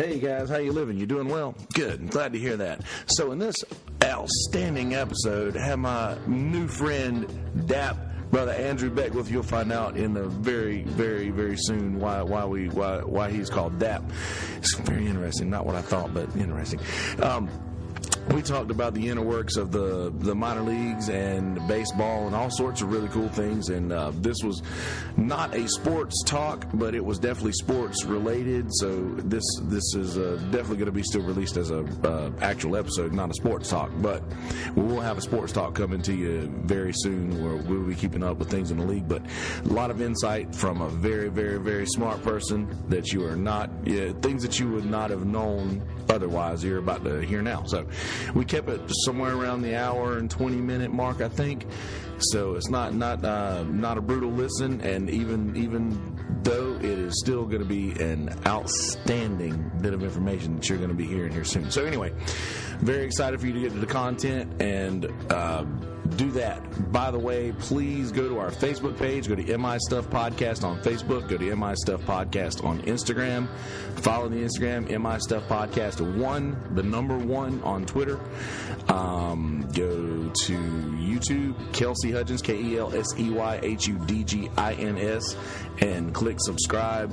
Hey guys, how you living? You doing well? Good. Glad to hear that. So in this outstanding episode, I have my new friend Dap brother Andrew Beckwith. You'll find out in the very, very, very soon why why we why why he's called Dap. It's very interesting. Not what I thought, but interesting. Um, we talked about the inner works of the the minor leagues and baseball and all sorts of really cool things. And uh, this was not a sports talk, but it was definitely sports related. So this this is uh, definitely going to be still released as a uh, actual episode, not a sports talk. But we will have a sports talk coming to you very soon, where we'll be keeping up with things in the league. But a lot of insight from a very very very smart person that you are not yeah, things that you would not have known otherwise. You're about to hear now. So we kept it somewhere around the hour and 20 minute mark, I think. So it's not not uh, not a brutal listen, and even even though it is still going to be an outstanding bit of information that you're going to be hearing here soon. So anyway, very excited for you to get to the content and. Uh, do that. By the way, please go to our Facebook page. Go to MI Stuff Podcast on Facebook. Go to MI Stuff Podcast on Instagram. Follow the Instagram MI Stuff Podcast one, the number one on Twitter. Um, go to YouTube, Kelsey Hudgins, K E L S E Y H U D G I N S, and click subscribe.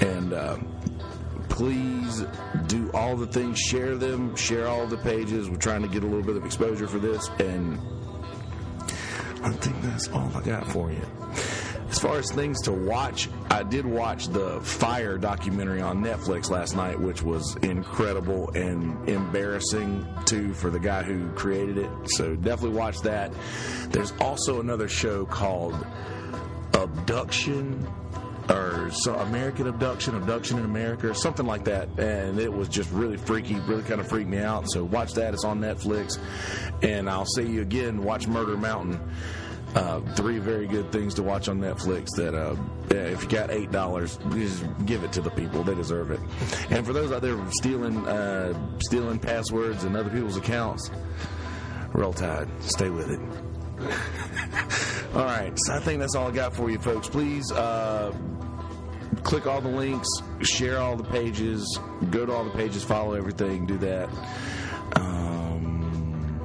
And uh, please do all the things, share them, share all the pages. We're trying to get a little bit of exposure for this, and I think that's all I got for you. As far as things to watch, I did watch the Fyre documentary on Netflix last night, which was incredible and embarrassing too for the guy who created it. So definitely watch that. There's also another show called Abduction or so American Abduction, Abduction in America, or something like that. And it was just really freaky, really kind of freaked me out. So watch that. It's on Netflix. And I'll see you again. Watch Murder Mountain. Uh, three very good things to watch on Netflix. That uh, if you got eight dollars, just give it to the people; they deserve it. And for those out there stealing uh, stealing passwords and other people's accounts, roll tide, stay with it. all right, so I think that's all I got for you, folks. Please uh, click all the links, share all the pages, go to all the pages, follow everything, do that. Um,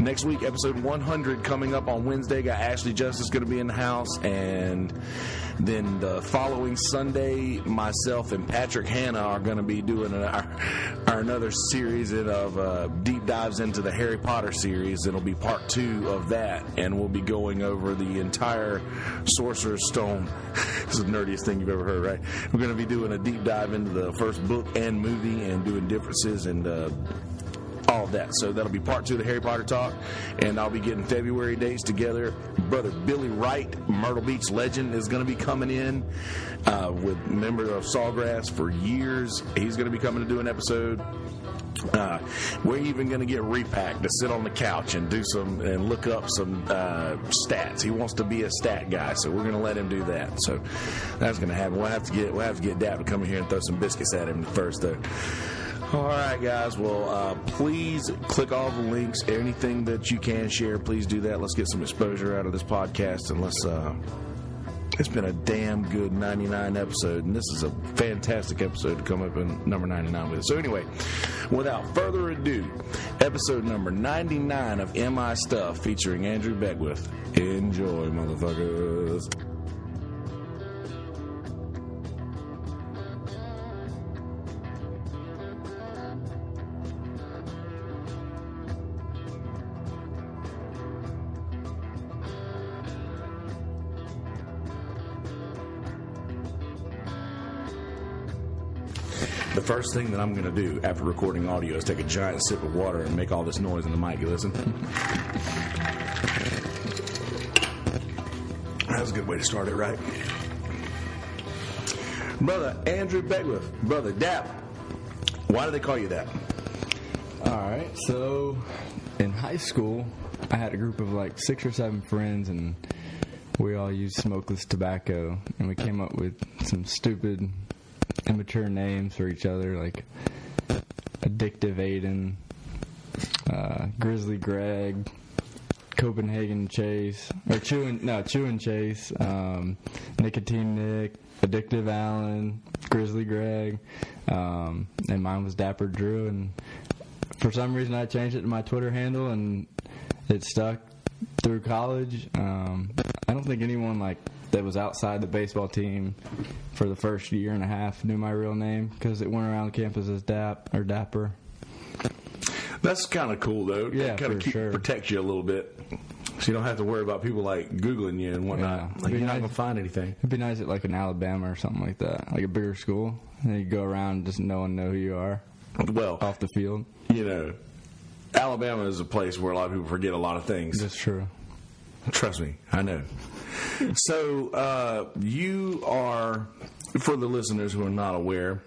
next week, episode 100 coming up on Wednesday. Got Ashley Justice going to be in the house. And then the following Sunday, myself and Patrick Hanna are going to be doing our, our another series of uh, deep dives into the Harry Potter series. It'll be part two of that. And we'll be going over the entire Sorcerer's Stone. this is the nerdiest thing you've ever heard, right? We're going to be doing a deep dive into the first book and movie and doing differences and uh, all of that. So that'll be part two of the Harry Potter talk, and I'll be getting February dates together. Brother Billy Wright, Myrtle Beach legend, is going to be coming in uh, with member of Sawgrass for years. He's going to be coming to do an episode. Uh, we're even going to get repacked to sit on the couch and do some and look up some uh, stats. He wants to be a stat guy, so we're going to let him do that. So that's going to happen. We'll have to get we'll have to get Dad to come in here and throw some biscuits at him first, though. All right, guys. Well, uh, please click all the links. Anything that you can share, please do that. Let's get some exposure out of this podcast, and let's. Uh, it's been a damn good 99 episode, and this is a fantastic episode to come up in number 99 with. So, anyway, without further ado, episode number 99 of MI Stuff featuring Andrew Beckwith. Enjoy, motherfuckers. First thing that I'm going to do after recording audio is take a giant sip of water and make all this noise in the mic. You listen? That was a good way to start it, right? Brother Andrew Beckwith, Brother Dap, why do they call you that? All right, so in high school, I had a group of like six or seven friends, and we all used smokeless tobacco, and we came up with some stupid immature names for each other, like Addictive Aiden, uh, Grizzly Greg, Copenhagen Chase or Chewing no Chewing Chase, um, Nicotine Nick, Addictive Allen, Grizzly Greg, um, and mine was Dapper Drew. And for some reason, I changed it to my Twitter handle, and it stuck through college. Um, I don't think anyone like that was outside the baseball team for the first year and a half knew my real name because it went around campus as Dap or Dapper. That's kind of cool, though. Yeah, kind of sure. protect you a little bit, so you don't have to worry about people like googling you and whatnot. Yeah. Like you're not nice. gonna find anything. It'd be nice at like an Alabama or something like that, like a bigger school. And you go around, and just no one know who you are Well, off the field. you know, Alabama is a place where a lot of people forget a lot of things. That's true. Trust me, I know. So uh, you are, for the listeners who are not aware,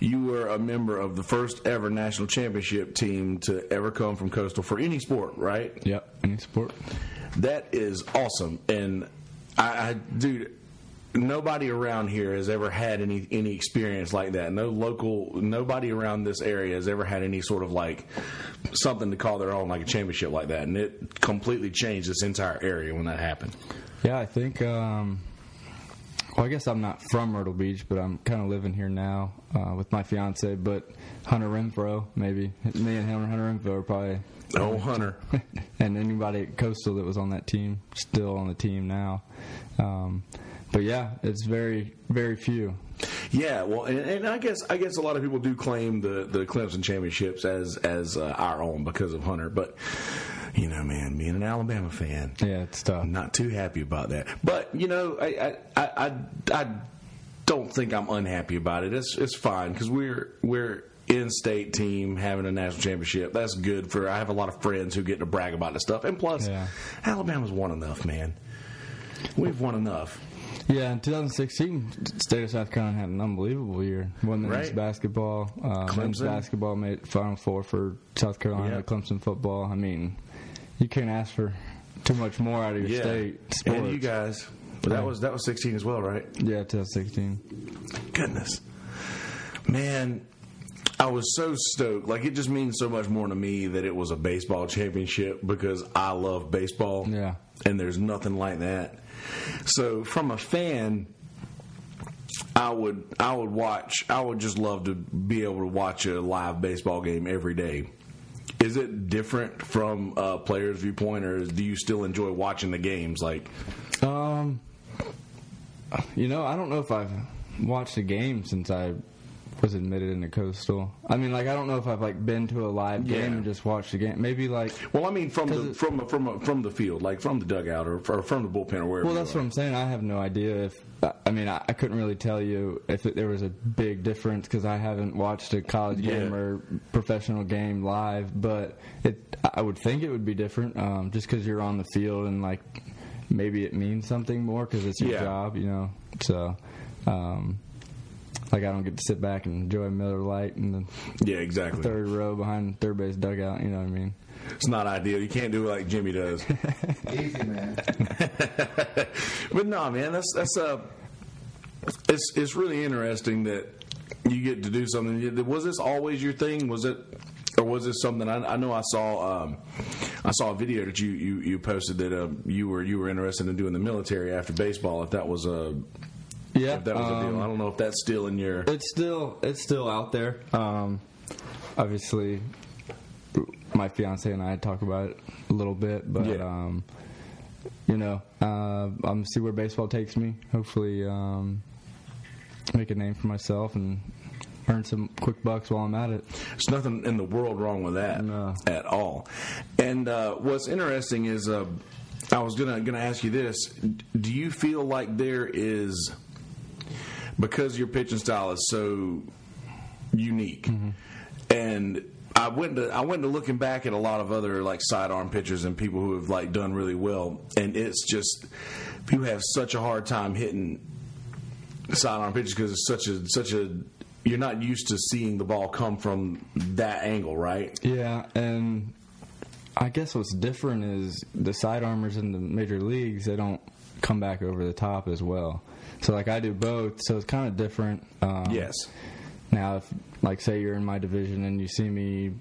you were a member of the first ever national championship team to ever come from Coastal for any sport, right? Yep. Any sport. That is awesome, and I, I dude. Nobody around here has ever had any any experience like that. No local, nobody around this area has ever had any sort of like something to call their own, like a championship like that. And it completely changed this entire area when that happened. Yeah, I think. Um, well, I guess I'm not from Myrtle Beach, but I'm kind of living here now uh, with my fiance. But Hunter Renfrow, maybe me and him, and Hunter Renfrow are probably, Oh, Hunter. and anybody at Coastal that was on that team, still on the team now. Um, but yeah, it's very, very few. Yeah, well, and, and I guess I guess a lot of people do claim the the Clemson championships as as uh, our own because of Hunter, but you know, man, being an Alabama fan, Yeah, it's tough. I'm not too happy about that. But you know, I I I, I, I don't think I'm unhappy about it. It's it's fine because we're we're in-state team having a national championship. That's good for. I have a lot of friends who get to brag about this stuff, and plus, Yeah. Alabama's won enough, man. We've won enough. Yeah, in 2016, State of South Carolina had an unbelievable year. Won the Right. basketball, uh, men's Clemson. basketball made Final Four for South Carolina. Yeah. Clemson football. I mean, you can't ask for too much more out of your state sports. and you guys. But that was that was 16 as well, right? yeah, 2016. Goodness, man, I was so stoked. Like it just means so much more to me that it was a baseball championship because I love baseball. Yeah. and there's nothing like that. So from a fan. I would I would watch I would just love to be able to watch a live baseball game every day. Is it different from a player's viewpoint, or do you still enjoy watching the games? Like, Um, you know, I don't know if I've watched a game since I was admitted into Coastal. I mean, like, I don't know if I've like been to a live game Yeah. and just watched a game. Maybe like, well, I mean, from the from from from the field, like from the dugout or, or from the bullpen or wherever. well, that's what I'm saying. I have no idea if. I mean, I, I couldn't really tell you if it, there was a big difference because I haven't watched a college game or professional game live. But it, I would think it would be different, um, just because you're on the field and like maybe it means something more because it's your Yeah. job, you know. So, um, like I don't get to sit back and enjoy Miller Lite in the Yeah, exactly. third row behind third base dugout. You know what I mean? It's not ideal. You can't do it like Jimmy does. Easy, man. but no, man, that's that's uh, it's it's really interesting that you get to do something. Was this always your thing? Was it, or was this something? I, I know I saw um, I saw a video that you you, you posted that um, you were you were interested in doing the military after baseball. If that was a Yeah, if that was a um, deal, I don't know if that's still in your. It's still it's still out there. Um, obviously, my fiance and I talk about it a little bit, but Yeah. um, you know, uh, I'm gonna see where baseball takes me. Hopefully, um, make a name for myself and earn some quick bucks while I'm at it. There's nothing in the world wrong with that No. at all. And uh, what's interesting is, uh, I was gonna gonna ask you this: Do you feel like there is, because your pitching style is so unique, and I went to I went to looking back at a lot of other like sidearm pitchers and people who have like done really well, and it's just people have such a hard time hitting sidearm pitches because it's such a such a you're not used to seeing the ball come from that angle, right? Yeah, and I guess what's different is the sidearmers in the major leagues they don't come back over the top as well. So like I do both, so it's kind of different. Um, Yes. Now, if like say you're in my division and you see me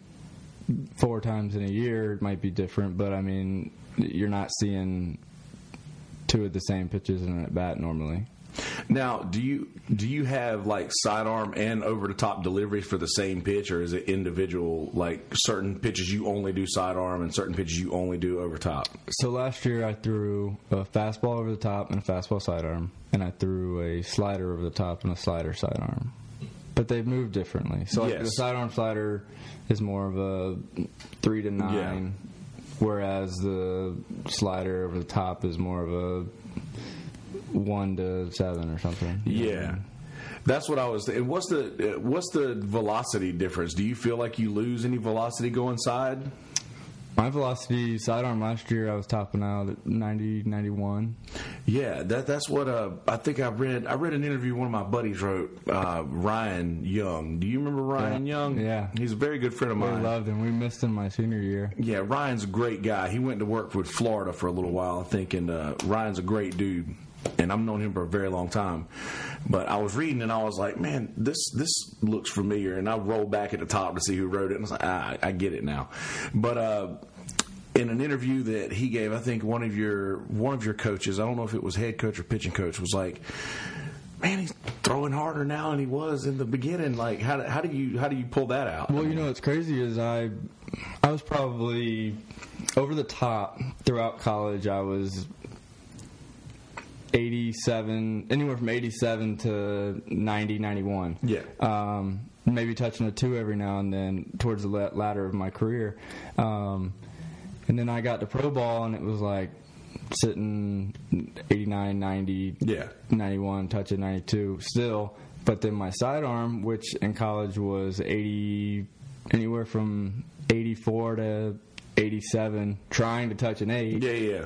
four times in a year, it might be different. But I mean, you're not seeing two of the same pitches in an at bat normally. Now, do you do you have like sidearm and over the top deliveries for the same pitch, or is it individual? Like certain pitches you only do sidearm, and certain pitches you only do over top. So last year I threw a fastball over the top and a fastball sidearm, and I threw a slider over the top and a slider sidearm. But they move differently. So like Yes. the sidearm slider is more of a three to nine, whereas the slider over the top is more of a one to seven or something. You know what I Yeah. That's what I was. And what's the what's the velocity difference? Do you feel like you lose any velocity going side? My velocity sidearm last year I was topping out at 90, 91. Yeah, that that's what uh, I think I read. I read an interview one of my buddies wrote. Uh, Ryan Young. Do you remember Ryan Yeah. Young? Yeah. he's a very good friend of We mine. loved him. We missed him my senior year. Yeah, Ryan's a great guy. He went to work with Florida for a little while, I think, and uh, Ryan's a great dude. And I've known him for a very long time. But I was reading and I was like, man, this this looks familiar. And I rolled back at the top to see who wrote it, and I was like, ah, I get it now. But uh, in an interview that he gave, I think one of your one of your coaches, I don't know if it was head coach or pitching coach, was like, man, he's throwing harder now than he was in the beginning. Like, how do, how do you how do you pull that out? Well, you know what's crazy is I, I was probably over the top throughout college. I was eighty-seven, anywhere from eighty-seven to 90, 91. Yeah. Um, maybe touching a two every now and then towards the latter of my career. Um, and then I got to pro ball, and it was like sitting 89, 90, Yeah. 91, touching 92 still. But then my sidearm, which in college was 80, anywhere from 84 to 87, trying to touch an 8. yeah, yeah.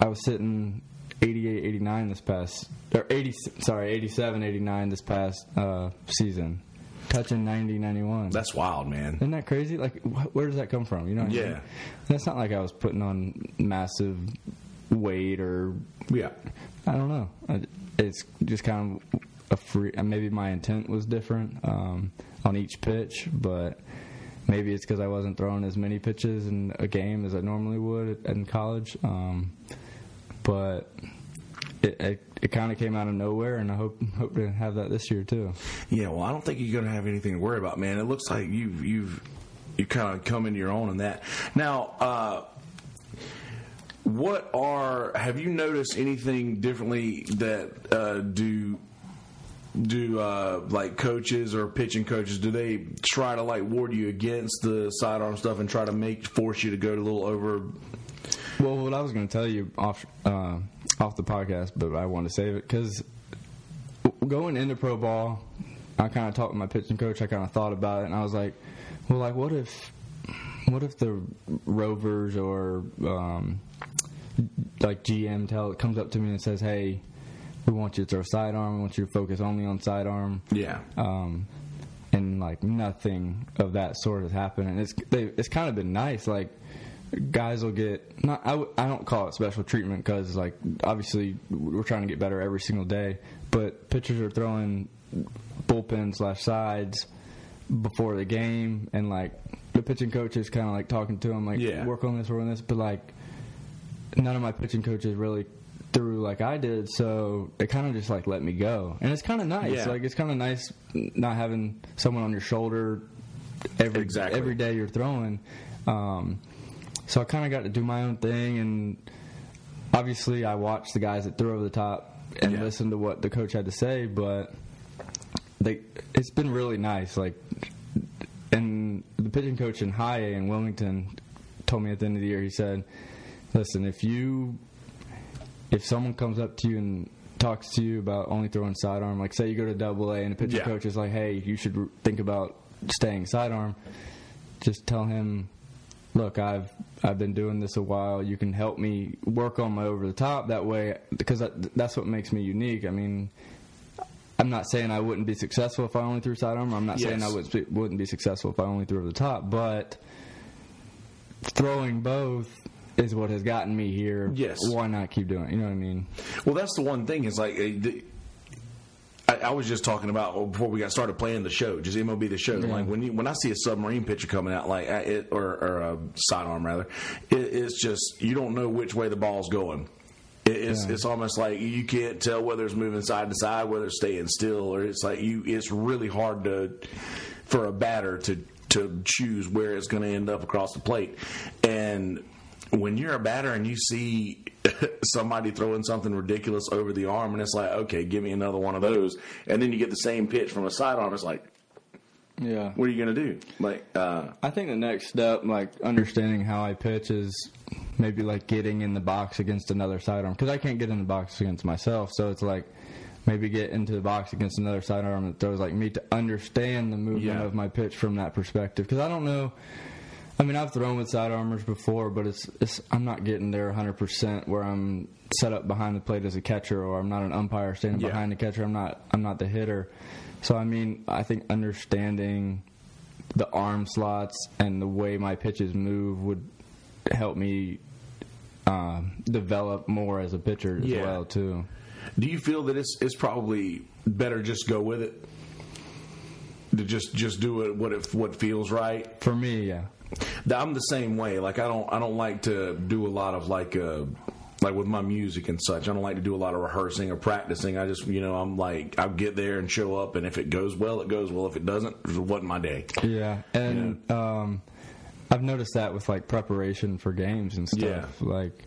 I was sitting 88, 89 this past, or 80, sorry, 87, 89 this past uh, season, touching 90, 91. That's wild, man. Isn't that crazy? Like, wh- where does that come from? You know? What I Yeah. mean? That's not like I was putting on massive weight or Yeah. I don't know. It's just kind of a free. and Maybe my intent was different um, on each pitch, but maybe it's because I wasn't throwing as many pitches in a game as I normally would in college. Um, but it, it, it kind of came out of nowhere, and I hope hope to have that this year too. Yeah, well, I don't think you're going to have anything to worry about, man. It looks like you've you've you kind of come into your own in that. Now, uh, what are have you noticed anything differently that uh, do do uh, like coaches or pitching coaches do they try to like ward you against the sidearm stuff and try to make force you to go to a little over? Well, what I was going to tell you off uh, off the podcast, but I want to save it because going into pro ball, I kind of talked with my pitching coach. I kind of thought about it, and I was like, well, like what if what if the Rovers or um, like GM tell comes up to me and says, hey, we want you to throw sidearm. We want you to focus only on sidearm Yeah, um, and like nothing of that sort has happened. And it's they, it's kind of been nice. Like guys will get not I, w- I don't call it special treatment because like obviously we're trying to get better every single day. But pitchers are throwing bullpen slash sides before the game, and like the pitching coach is kind of like talking to them like Yeah. work on this, work on this. But like none of my pitching coaches really threw like I did, so it kind of just like let me go, and it's kind of nice. Yeah. Like it's kind of nice not having someone on your shoulder every Exactly. every day you're throwing. Um, so I kind of got to do my own thing, and obviously I watched the guys that threw over the top and Yeah. listened to what the coach had to say, but they it's been really nice. Like, and the pitching coach in High A in Wilmington told me at the end of the year, he said, "Listen, if you if someone comes up to you and talks to you about only throwing sidearm, like say you go to Double A and the pitching Yeah. coach is like, "Hey, you should r- think about staying sidearm," just tell him, "Look, I've I've been doing this a while. You can help me work on my over the top that way because that's what makes me unique. I mean." I'm not saying I wouldn't be successful if I only threw sidearm. I'm not saying I wouldn't be, wouldn't be successful if I only threw over the top. But throwing both is what has gotten me here. Yes. Why not keep doing it? You know what I mean? Well, that's the one thing is like the, I, I was just talking about before we got started playing the show, just MLB the show. Like when you, when I see a submarine pitcher coming out, like uh, it, or, or a sidearm rather, it, it's just you don't know which way the ball's going. It, it's Yeah. it's almost like you can't tell whether it's moving side to side, whether it's staying still, or it's like you. It's really hard to for a batter to to choose where it's going to end up across the plate, and when you're a batter and you see somebody throwing something ridiculous over the arm, and it's like, okay, give me another one of those, and then you get the same pitch from a sidearm, it's like, Yeah. what are you going to do? Like, uh, I think the next step, like understanding how I pitch, is maybe like getting in the box against another sidearm because I can't get in the box against myself. So it's like maybe get into the box against another sidearm that throws like me to understand the movement Yeah. of my pitch from that perspective. Because I don't know. I mean, I've thrown with side sidearmers before, but it's, it's I'm not getting there 100% where I'm set up behind the plate as a catcher, or I'm not an umpire standing Yeah. behind the catcher. I'm not I'm not the hitter. So I mean, I think understanding the arm slots and the way my pitches move would help me um, develop more as a pitcher as Yeah. well too. do you feel that it's it's probably better just go with it? To just just do it what it what feels right. For me, yeah, I'm the same way. Like I don't I don't like to do a lot of like uh like with my music and such. I don't like to do a lot of rehearsing or practicing. I just you know I'm like I'll get there and show up, and if it goes well, it goes well. If it doesn't, it wasn't my day. yeah, and um, I've noticed that with like preparation for games and stuff. Yeah. Like,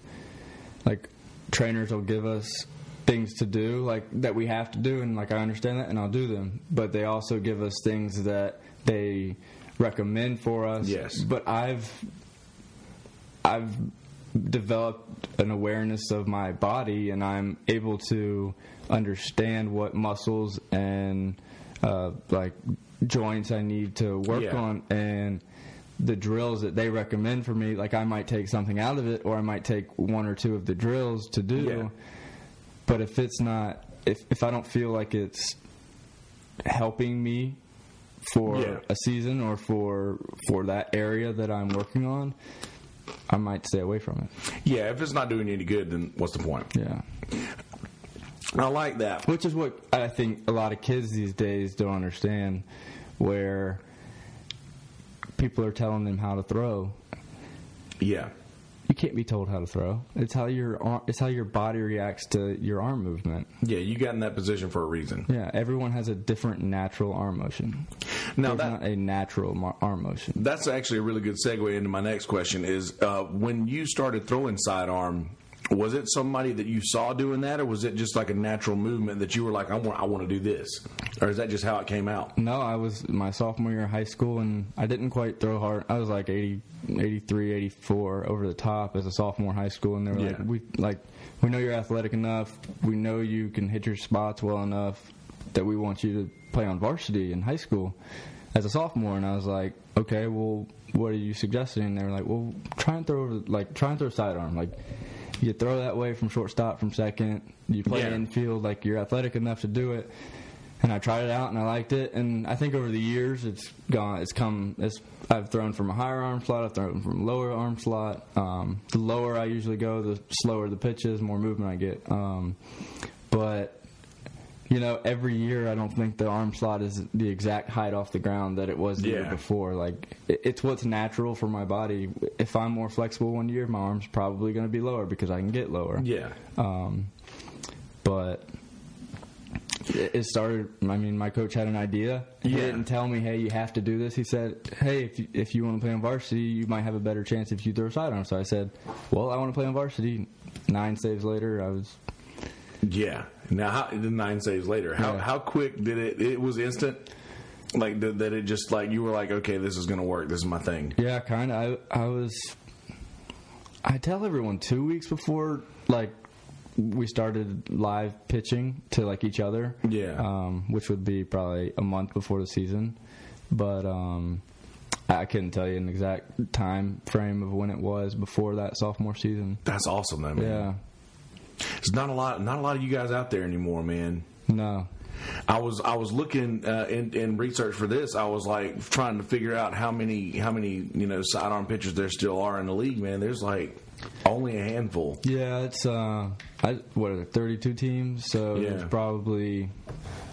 like trainers will give us things to do like that we have to do, and like I understand that, and I'll do them. But they also give us things that they recommend for us. Yes. But I've I've developed an awareness of my body and I'm able to understand what muscles and uh, like joints I need to work Yeah. on and the drills that they recommend for me like I might take something out of it or I might take one or two of the drills to do Yeah. but if it's not if if I don't feel like it's helping me for Yeah. a season or for for that area that I'm working on, I might stay away from it. Yeah, if it's not doing you any good, then what's the point? Yeah. I like that. Which is what I think a lot of kids these days don't understand where people are telling them how to throw. Yeah, You can't be told how to throw. It's how your ar- it's how your body reacts to your arm movement. yeah, you got in that position for a reason. Yeah, everyone has a different natural arm motion. Now There's that not a natural mar- arm motion. That's actually a really good segue into my next question. Is uh, when you started throwing sidearm, was it somebody that you saw doing that, or was it just like a natural movement that you were like, I want, I want to do this, or is that just how it came out? No, I was my sophomore year of high school, and I didn't quite throw hard. I was like 80, 83, 84 over the top as a sophomore in high school, and they were like, "We like, we know you're athletic enough. We know you can hit your spots well enough that we want you to play on varsity in high school as a sophomore." And I was like, "Okay, well, what are you suggesting?" And they were like, "Well, try and throw like, try and throw sidearm, like." You throw that way from shortstop from second. You play Yeah. infield like you're athletic enough to do it and I tried it out and I liked it. And I think over the years it's gone. It's come. It's I've thrown from a higher arm slot. I've thrown from a lower arm slot. Um, the lower I usually go, the slower the pitch is, more movement I get. Um, but you know, every year I don't think the arm slot is the exact height off the ground that it was the year before. Like it's what's natural for my body. If I'm more flexible one year, my arm's probably going to be lower because I can get lower. Yeah, Um, but it it started. I mean, my coach had an idea. He Yeah. didn't tell me, "Hey, you have to do this." He said, "Hey, if you, if you want to play on varsity, you might have a better chance if you throw a sidearm." So I said, "Well, I want to play on varsity." Nine saves later, I was. yeah. Now, how, nine saves later, how Yeah. how quick did it? It was instant. Like did, that, it just like you were like, okay, this is gonna work. This is my thing. Yeah, kind of. I I was. I tell everyone two weeks before, like we started live pitching to like each other. Yeah. Um, which would be probably a month before the season, but um, I couldn't tell you an exact time frame of when it was before that sophomore season. That's awesome, though, man. Yeah. There's not a lot, not a lot of you guys out there anymore, man. No. I was I was looking uh, in, in research for this. I was like trying to figure out how many how many you know sidearm pitchers there still are in the league. Man, there's like only a handful. Yeah, it's uh, I, what are there, 32 teams? So Yeah. there's probably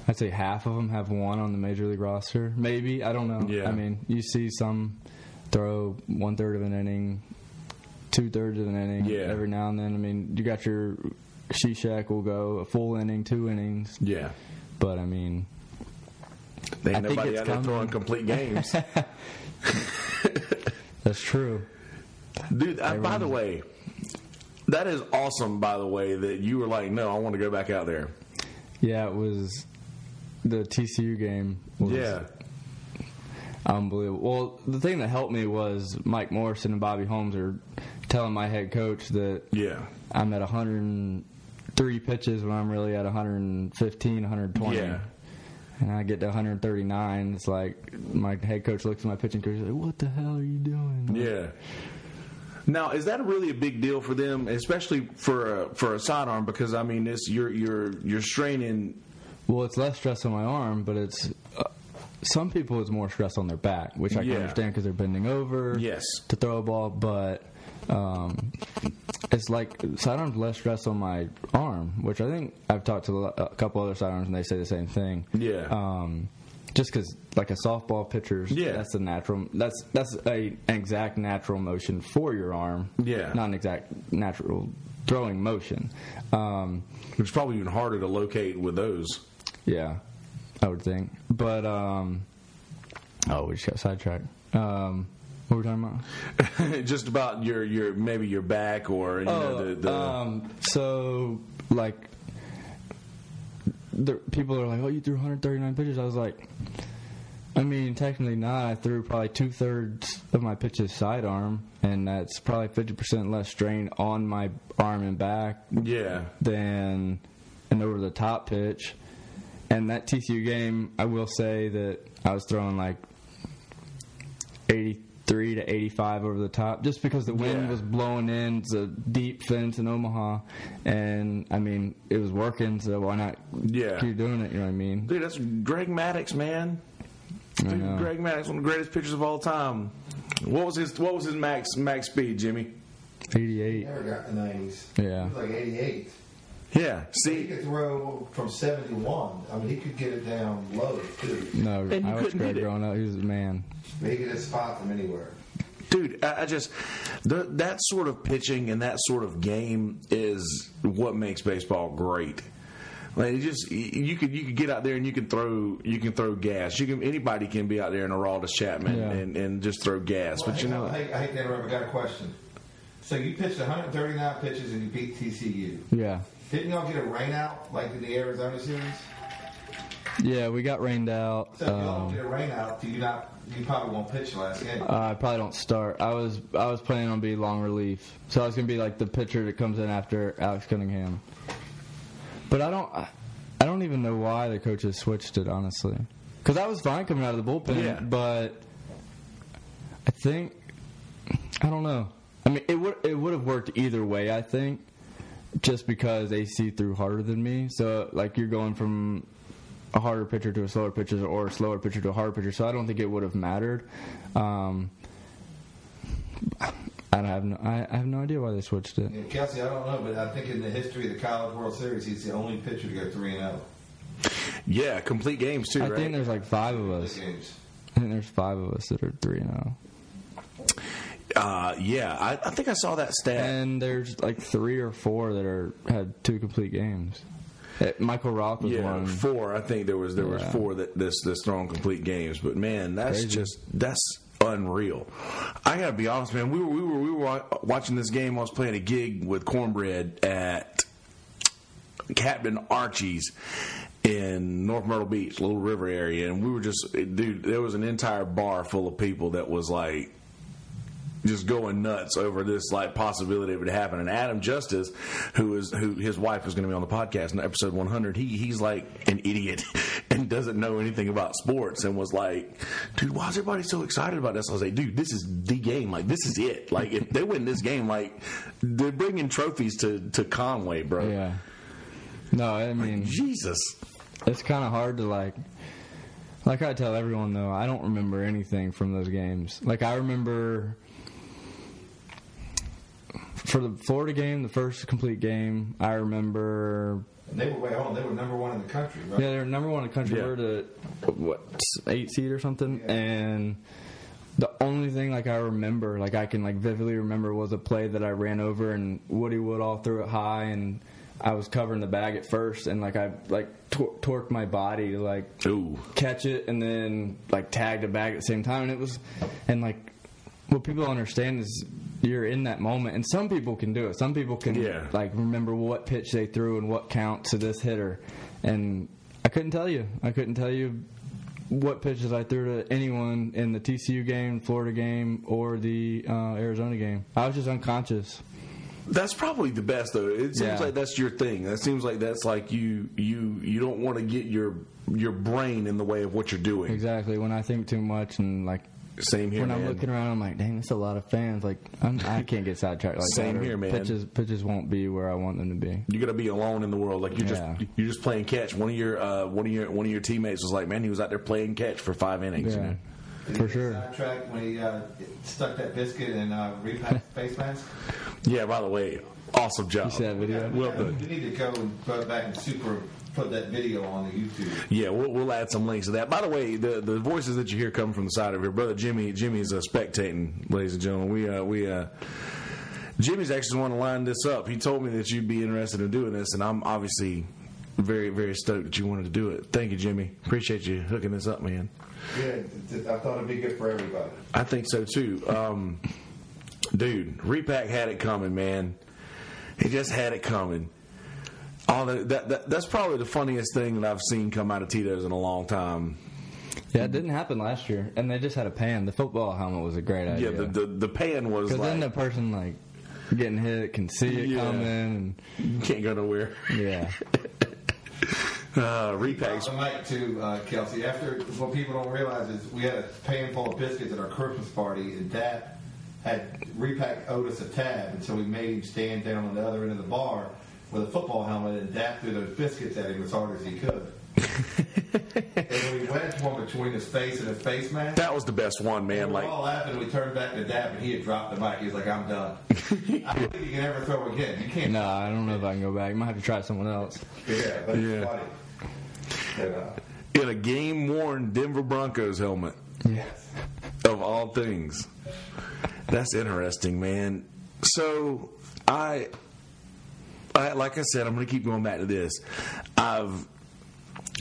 I'd say half of them have one on the major league roster. Maybe I don't know. Yeah. I mean, you see some throw one third of an inning, two thirds of an inning Yeah. every now and then. I mean, you got your Cishek will go a full inning, two innings, Yeah. but I mean, There I ain't think nobody out there throwing complete games. that's true. Dude, uh, by the way, that is awesome, by the way, that you were like, no, I want to go back out there. Yeah, it was the TCU game. Was Yeah. Unbelievable. Well, the thing that helped me was Mike Morrison and Bobby Holmes are telling my head coach that Yeah. I'm at 103 pitches when I'm really at 115, 120. Yeah. And I get to 139. It's like my head coach looks at my pitching coach. And he's like, "What the hell are you doing?" Yeah. Now, is that really a big deal for them, especially for a, for a sidearm? Because I mean, this you're you're you're straining. Well, it's less stress on my arm, but it's uh, some people it's more stress on their back, which I can understand because they're bending over Yes. to throw a ball. But um, it's like sidearms less stress on my arm, which I think I've talked to a couple other sidearms and they say the same thing. Yeah. Um, just because, like a softball pitcher's, Yeah. that's a natural. That's that's a an exact natural motion for your arm. Yeah. not an exact natural throwing motion. Um, It's probably even harder to locate with those. yeah, I would think. But um, oh, we just got sidetracked. Um, what were we talking about? Just about your your maybe your back or you know the, the um, so like, the people are like, "Oh, you threw 139 pitches." I was like, I mean, technically not. I threw probably two thirds of my pitches sidearm, and that's probably 50 percent less strain on my arm and back yeah than an over the top pitch. And that TCU game, I will say that I was throwing like 83 to 85 over the top just because the wind Yeah. was blowing in. It's a deep fence in Omaha. And I mean, it was working, so why not Yeah. keep doing it? You know what I mean? dude. That's Greg Maddux, man. I Dude, know. Greg Maddux, one of the greatest pitchers of all time. What was his What was his max max speed, Jimmy? 88. Never got the 90s. Yeah. He was like 88. See, He could throw from 71. I mean, he could get it down low, too. No, And I was couldn't Greg hit it. growing up. He was a man. He could hit spot from anywhere. dude, I, I just the, that sort of pitching and that sort of game is what makes baseball great. Like it just you could you could get out there and you can throw you can throw gas. You can anybody can be out there in a Aroldis Chapman Yeah. and, and just throw gas. Well, But you know, on, I, hate- I hate to interrupt. I got a question. So you pitched 139 pitches and you beat TCU. Yeah. Didn't y'all get a rain out like in the Arizona series? Yeah, we got rained out. So if y'all Um, get a rain out, do you not? You probably won't pitch last game. Uh, I probably don't start. I was I was planning on being long relief, so I was gonna be like the pitcher that comes in after Alex Cunningham. But I don't I, I don't even know why the coaches switched it honestly, because I was fine coming out of the bullpen. Yeah. But I think I don't know. I mean, it would it would have worked either way. I think just because AC threw harder than me, so like you're going from a harder pitcher to a slower pitcher or a slower pitcher to a harder pitcher. So I don't think it would have mattered. Um, I don't have no, I, I have no idea why they switched it. And Kelsey, I don't know, but I think in the history of the College World Series, he's the only pitcher to go three and oh. zero. yeah, complete games too, I right? think there's like five of us. games. I think there's five of us that are three and zero, uh, yeah, I, I think I saw that stat. and there's like three or four that are had two complete games. Uh, Michael Roth was Yeah, one. four. I think there was there was four that this this throwing complete games. But man, that's Crazy. just that's unreal. I gotta be honest, man. We were we were we were watching this game. While I was playing a gig with Cornbread at Captain Archie's in North Myrtle Beach, Little River area, and we were just dude. There was an entire bar full of people that was like just going nuts over this like possibility of it happening. And Adam Justice, who is who his wife is going to be on the podcast in episode 100, he he's like an idiot and doesn't know anything about sports and was like, dude, why is everybody so excited about this? I was like, dude, this is the game. Like this is it. Like if they win this game, like they're bringing trophies to to Conway, bro. Yeah. No, I mean Jesus. it's kind of hard to like. Like I tell everyone though, I don't remember anything from those games. Like I remember for the Florida game, the first complete game, I remember And they were way on. They were number one in the country, right? Yeah, they were number one in the country. Yeah. We're the what eight seed or something, Yeah. and the only thing like I remember, like I can like vividly remember, was a play that I ran over and Woody Woodall threw it high, and I was covering the bag at first, and like I like tor- torqued my body to like Ooh. catch it, and then like tag the bag at the same time, and it was, and like what people don't understand is you're in that moment, and some people can do it. Some people can Yeah. like remember what pitch they threw and what count to this hitter, and I couldn't tell you. I couldn't tell you what pitches I threw to anyone in the TCU game, Florida game, or the uh, Arizona game. I was just unconscious. That's probably the best though. It seems Yeah. like that's your thing. That seems like that's like you you you don't want to get your your brain in the way of what you're doing. Exactly. When I think too much and like Same here, when man. I'm looking around, I'm like, dang, that's a lot of fans. Like, I'm, I can't get sidetracked like Same that. here, man. Pitches, pitches won't be where I want them to be. you're gonna be alone in the world. Like you're Yeah. just you're just playing catch. One of your uh, one of your one of your teammates was like, man, he was out there playing catch for five innings. you Yeah, know? Did for he sure. Sidetracked when he uh, stuck that biscuit in uh, repack face mask. Yeah. By the way, awesome job. You see that video? Well done. we need to go and go back and super put that video on the YouTube. Yeah, we'll, we'll add some links to that. By the way, the the voices that you hear come from the side of your brother Jimmy. Jimmy's uh, spectating, ladies and gentlemen. We uh, we uh, Jimmy's actually want to line this up. He told me that you'd be interested in doing this, and I'm obviously very very stoked that you wanted to do it. Thank you, Jimmy. Appreciate you hooking this up, man. Yeah, I thought it'd be good for everybody. I think so too. Um, dude, Repack had it coming, man. He just had it coming. All the, that, that that's probably the funniest thing that I've seen come out of Tito's in a long time. Yeah, it didn't happen last year, and they just had a pan. The football helmet was a great idea. Yeah, the, the the pan was Because like then the person like getting hit can see it Yeah. coming, And, can't go nowhere. yeah, Uh, repacks. The mic too, uh, Kelsey. After what people don't realize is we had a pan full of biscuits at our Christmas party, and Dad had repack owed us a tab, and so we made him stand down on the other end of the bar with a football helmet, and Dad threw those biscuits at him as hard as he could. and when we wedged one between his face and his face mask, That was the best one, we man. were Like all laughing. We turned back to Dad, and he had dropped the mic. He was like, "I'm done." I don't think you can ever throw again. You can't. no, I don't know if I can go back. You might have to try someone else. Yeah, but Yeah. it's funny. And, uh, in a game worn Denver Broncos helmet, yes. of all things. That's interesting, man. So I, I like I said, I'm going to keep going back to this. I've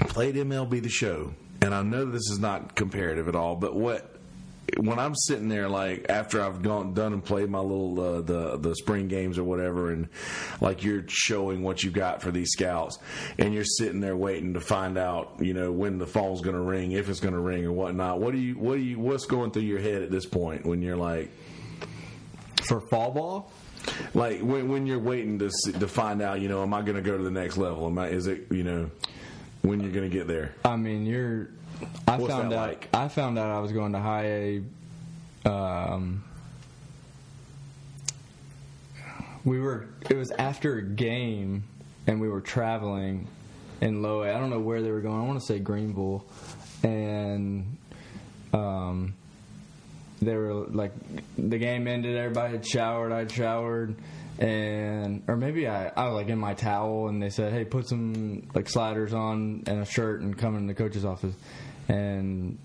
played MLB the Show, and I know this is not comparative at all, but what when I'm sitting there, like after I've gone done and played my little uh, the the spring games or whatever, and like you're showing what you've got for these scouts, and you're sitting there waiting to find out, you know, when the phone's going to ring, if it's going to ring or whatnot. What do you what do you what's going through your head at this point when you're like For fall ball, like when when you're waiting to see, to find out, you know, am I going to go to the next level? Am I is it you know when you're going to get there? I mean, you're. I What's found out. like? I found out I was going to high A. Um, we were. It was after a game, and we were traveling in low A. I don't know where they were going. I want to say Greenville, and um, they were like the game ended. Everybody had showered. I'd showered, and or maybe I, I was like in my towel, and they said, "Hey, put some like sliders on and a shirt, and come in the coach's office." And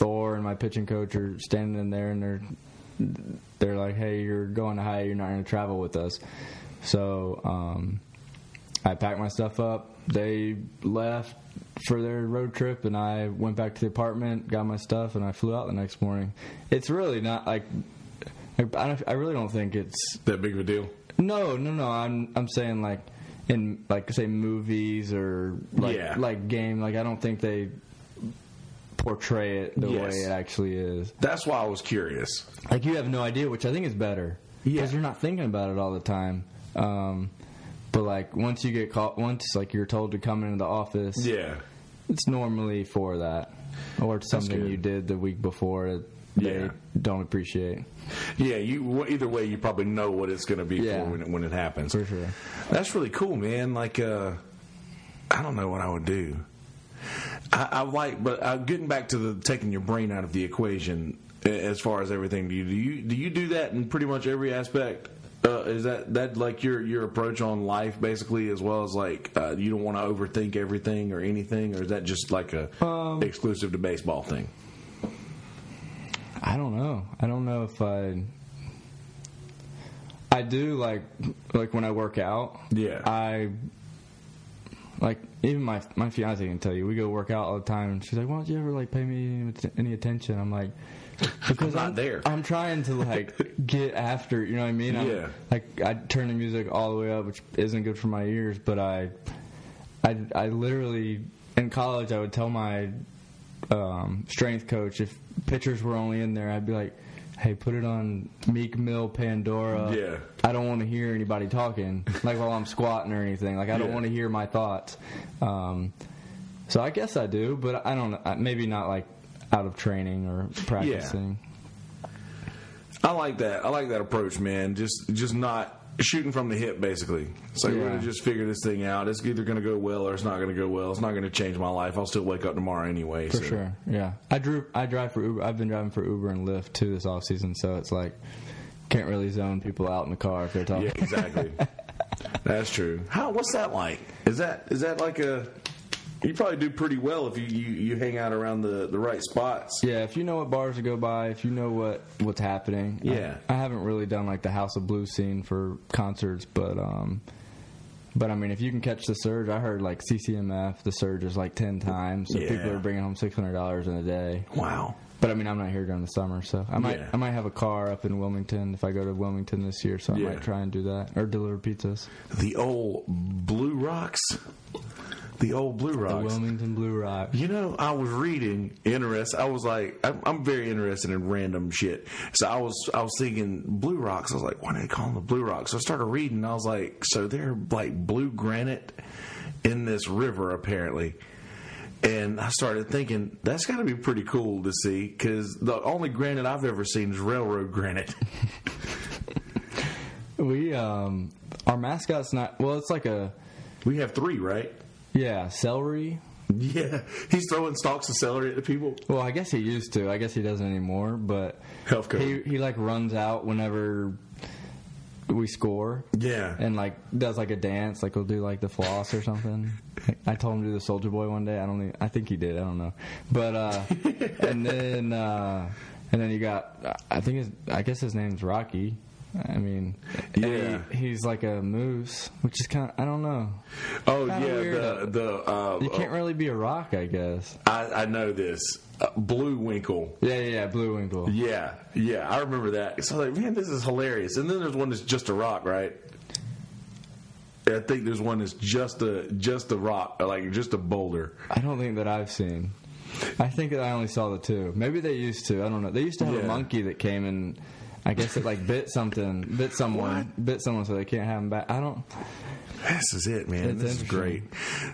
Thor and my pitching coach are standing in there, and they're they're like, "Hey, you're going to high. You're not going to travel with us." So um, I packed my stuff up. They left for their road trip, and I went back to the apartment, got my stuff, and I flew out the next morning. It's really not like I, I really don't think it's That big of a deal? no, no, no. I'm I'm saying like in like say movies or like Yeah. like game. Like I don't think they portray it the Yes. way it actually is. That's why I was curious. Like you have no idea, which I think is better Yeah. because you're not thinking about it all the time. Um, but like once you get caught, once like you're told to come into the office, Yeah. It's normally for that or it's something you did the week before that they Yeah. don't appreciate. Yeah, you either way, you probably know what it's going to be Yeah. for when it, when it happens. For sure. That's really cool, man. Like, uh, I don't know what I would do. I, I like, but uh, getting back to the taking your brain out of the equation as far as everything. Do you do you, do you do that in pretty much every aspect Uh, is that that like your your approach on life basically, as well as like uh, you don't want to overthink everything or anything, or is that just like a Um, exclusive to baseball thing? I don't know. I don't know if I. I do like like when I work out. Yeah. I like even my my fiance can tell you we go work out all the time, and she's like, "Why don't you ever like pay me any, any attention?" I'm like, "Because I'm not there." I'm trying to like get after. You know what I mean? I'm- Yeah. Like I turn the music all the way up, which isn't good for my ears, but I, I, I literally in college I would tell my um, strength coach if pitchers were only in there, I'd be like, "Hey, put it on Meek Mill Pandora." Yeah. I don't want to hear anybody talking, like while I'm squatting or anything. Like I don't Yeah. want to hear my thoughts. Um, so I guess I do, but I don't. know. Maybe not like out of training or practicing. I like that. I like that approach, man. Just just not shooting from the hip, basically. It's like we're gonna just figure this thing out. It's either gonna go well or it's not gonna go well. It's not gonna change my life. I'll still wake up tomorrow anyway. For so. sure, yeah. I drew. I drive for Uber. I've been driving for Uber and Lyft too this off season, so it's like can't really zone people out in the car if they're talking. Yeah, exactly. That's true. How? What's that like? Is that is that like a? You probably do pretty well if you, you, you hang out around the, the right spots. Yeah, if you know what bars to go by, if you know what what's happening. Yeah. I, I haven't really done like the House of Blues scene for concerts, but um, but I mean, if you can catch the surge, I heard like CCMF, the surge is like ten times, so Yeah. people are bringing home six hundred dollars in a day. Wow. But I mean, I'm not here during the summer, so I might Yeah. I might have a car up in Wilmington if I go to Wilmington this year, so I Yeah. might try and do that or deliver pizzas. The old Blue Rocks. The old Blue Rocks. The Wilmington Blue Rock. You know, I was reading interest. I was like, I'm, I'm very interested in random shit. So I was, I was thinking Blue Rocks. I was like, why do they call them the Blue Rocks? So I started reading. I was like, so they're like blue granite in this river apparently. And I started thinking that's got to be pretty cool to see because the only granite I've ever seen is railroad granite. We um, our mascot's not well. It's like a we have three, right? Yeah celery. Yeah, he's throwing stalks of celery at the people. Well, I guess he used to. I guess he doesn't anymore. But Health code. he he like runs out whenever we score Yeah, and like does like a dance. Like we'll do like the floss or something. I told him to do the Soldier Boy one day. I don't. Even, I think he did. I don't know. But uh, and then uh, and then you got. I think his. I guess his name's Rocky. I mean, Yeah. he, he's like a moose, which is kind of. I don't know. Oh yeah, the the uh, You can't really be a rock, I guess. I, I know this uh, Bluewinkle. Yeah, yeah, yeah. Bluewinkle. Yeah, yeah, I remember that. So like, man, this is hilarious. And then there's one that's just a rock, right? I think there's one that's just a just a rock, like just a boulder. I don't think that I've seen. I think that I only saw the two. Maybe they used to. I don't know. They used to have Yeah. a monkey that came and I guess it like bit something, bit someone, bit someone, so they can't have him back. I don't. This is it, man. It's this is great.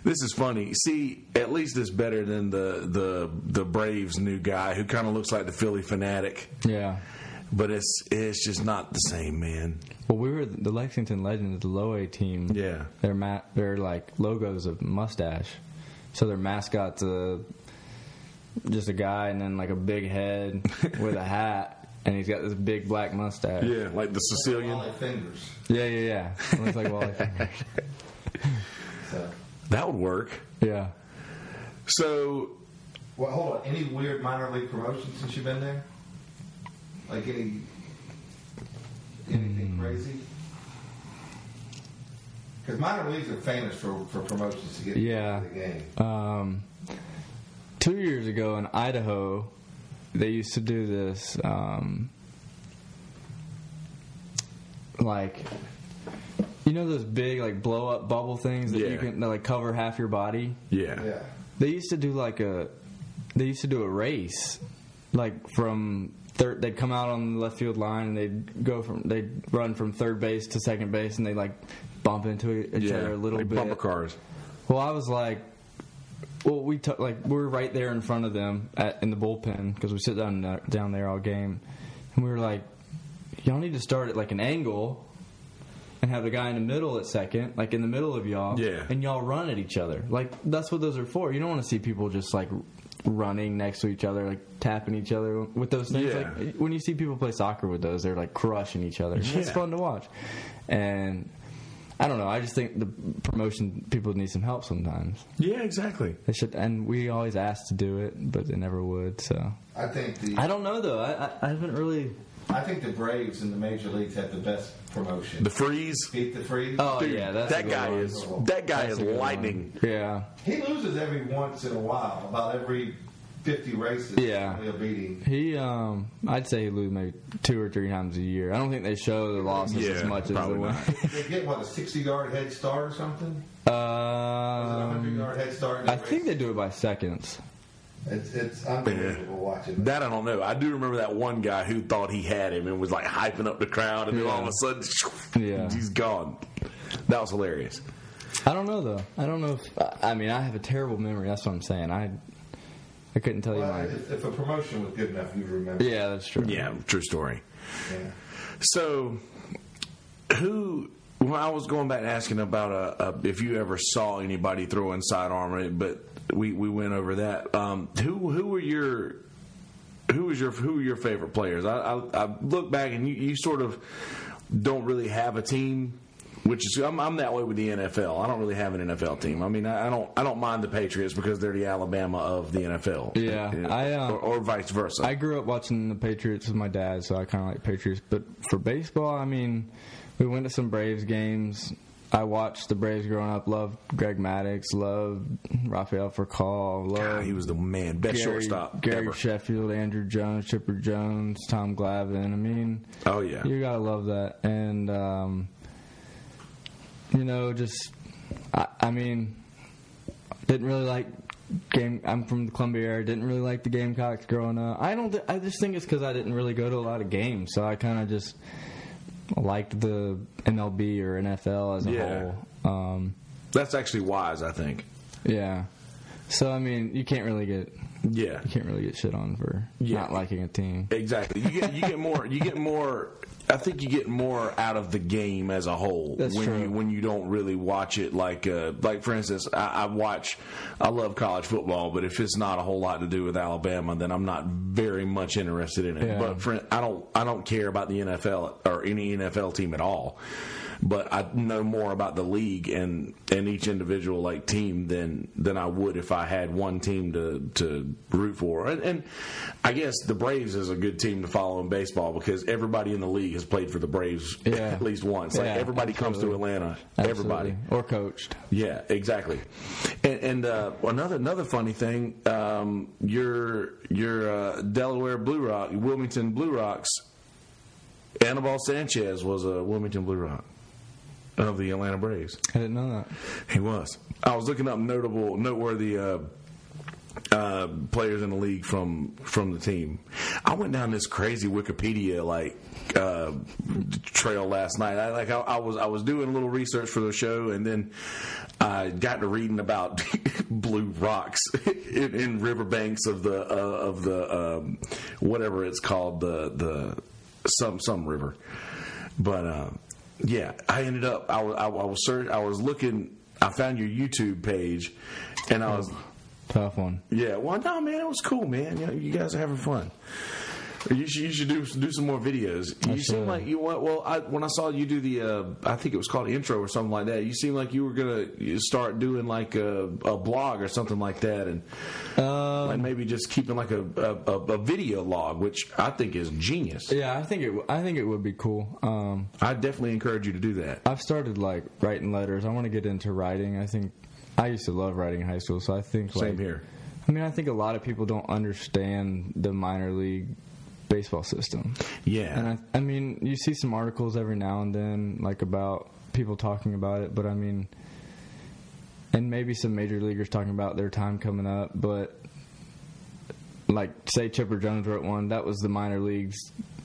This is funny. See, at least it's better than the the the Braves new guy who kind of looks like the Phillie Phanatic, Yeah. but it's it's just not the same, man. Well, we were the Lexington Legends, the low A team. Yeah. Their ma- their like logos of mustache, so their mascot's a just a guy and then like a big head with a hat, and he's got this big black mustache. Yeah, like the Sicilian. Walleye fingers. Yeah, yeah, yeah. Looks like Wally Fingers. So, That would work. Yeah. So well, hold on. Any weird minor league promotions since you've been there? Like any anything crazy? Because minor leagues are famous for, for promotions to get Yeah. to the game. Um, two years ago in Idaho, they used to do this, um, like, you know those big like blow up bubble things that Yeah. you can that, like cover half your body. yeah, Yeah. They used to do like a, they used to do a race, like from third. They'd come out on the left field line and they'd go from they'd run from third base to second base and they like bump into each yeah, other a little like bit. bumper cars. Well, I was like, well, we t- like we were right there in front of them at, in the bullpen because we sit down there- down there all game, and we were like, y'all need to start at like an angle. And have the guy in the middle at second, like in the middle of y'all, Yeah. and y'all run at each other. Like that's what those are for. You don't want to see people just like running next to each other, like tapping each other with those things. Yeah. Like when you see people play soccer with those, they're like crushing each other. It's Yeah. fun to watch, and. I don't know. I just think the promotion people need some help sometimes. Yeah, exactly. They should, and we always ask to do it, but they never would. So I think the I don't know though. I, I, I haven't really. I think the Braves in the major leagues have the best promotion. The freeze. Beat the freeze. Oh Dude, yeah, that's a that good guy one. is that guy That's is a good one. lightning. Yeah, He loses every once in a while, about every fifty races. Yeah. he'll beat him. he. Um, I'd say he lose maybe two or three times a year. I don't think they show the losses Yeah, as much as the probably win. They get what a sixty-yard head start or something. Is it a Um, hundred-yard head start? in I the think they do it by seconds. it's it's unbelievable watching. That I don't know. I do remember that one guy who thought he had him and was like hyping up the crowd, and then all of a sudden, Yeah. he's gone. That was hilarious. I don't know though. I don't know if. I- I mean, I have a terrible memory. That's what I'm saying. I. I couldn't tell you Well, my. if, if a promotion was good enough, you'd remember. Yeah, that's true. Yeah, true story. Yeah. So, who? When I was going back and asking about uh, uh, if you ever saw anybody throwing sidearm, but we, we went over that. Um, who who were your who was your who were your favorite players? I, I, I look back and you, you sort of don't really have a team, which is I'm, I'm that way with the NFL. I don't really have an NFL team. I mean, I, I don't I don't mind the Patriots because they're the Alabama of the NFL. Yeah, I, uh, or, or vice versa. I grew up watching the Patriots with my dad, so I kind of like Patriots. But for baseball, I mean, we went to some Braves games. I watched the Braves growing up. Loved Greg Maddux. Loved Rafael Furcal. Loved God, he was the man, best Gary, shortstop Gary ever. Sheffield, Andruw Jones, Chipper Jones, Tom Glavine. I mean, Oh yeah, you gotta love that. And um, you know, just I, I mean, didn't really like game. I'm from the Columbia area. Didn't really like the Gamecocks growing up. I don't. thi- I just think it's because I didn't really go to a lot of games, so I kind of just liked the MLB or NFL as a Yeah. whole. Um, that's actually wise. I think. yeah. So I mean, you can't really get Yeah, you can't really get shit on for Yeah. not liking a team. exactly. You get you get more. You get more. I think you get more out of the game as a whole That's when true. you when you don't really watch it. Like uh, like for instance, I, I watch. I love college football, but if it's not a whole lot to do with Alabama, then I'm not very much interested in it. Yeah. But for, I don't I don't care about the NFL or any NFL team at all. But I know more about the league and, and each individual like team than than I would if I had one team to, to root for. And, and I guess the Braves is a good team to follow in baseball because everybody in the league has played for the Braves Yeah. at least once. Like Yeah, everybody comes to. Atlanta. Absolutely. Everybody. or coached. Yeah, exactly. And, and uh, another another funny thing, um, your your uh, Delaware Blue Rock, Wilmington Blue Rocks, Anibal Sanchez was a Wilmington Blue Rock of the Atlanta Braves. I didn't know that. He was. I was looking up notable, noteworthy uh, uh, players in the league from from the team. I went down this crazy Wikipedia like uh, trail last night. I like I, I was I was doing a little research for the show, and then I got to reading about blue rocks in, in riverbanks of the uh, of the um, whatever it's called the the some some river, but. Uh, yeah, I ended up. I was. I, I was. Search, I was looking. I found your YouTube page, and I was. Tough one. Yeah. Well, no, man, it was cool, man. You know, you guys are having fun. You should, you should do do some more videos. You seem like you want. Well, I, when I saw you do the, uh, I think it was called intro or something like that. You seem like you were gonna start doing like a, a blog or something like that, and Um, like maybe just keeping like a, a, a, video log, which I think is genius. Yeah, I think it. I think it would be cool. Um, I definitely encourage you to do that. I've started like writing letters. I want to get into writing. I think I used to love writing in high school, so I think Same like, here. I mean, I think a lot of people don't understand the minor league baseball system. Yeah. And I, I mean, you see some articles every now and then, like about people talking about it, but I mean, and maybe some major leaguers talking about their time coming up, but like, say Chipper Jones wrote one, that was the minor leagues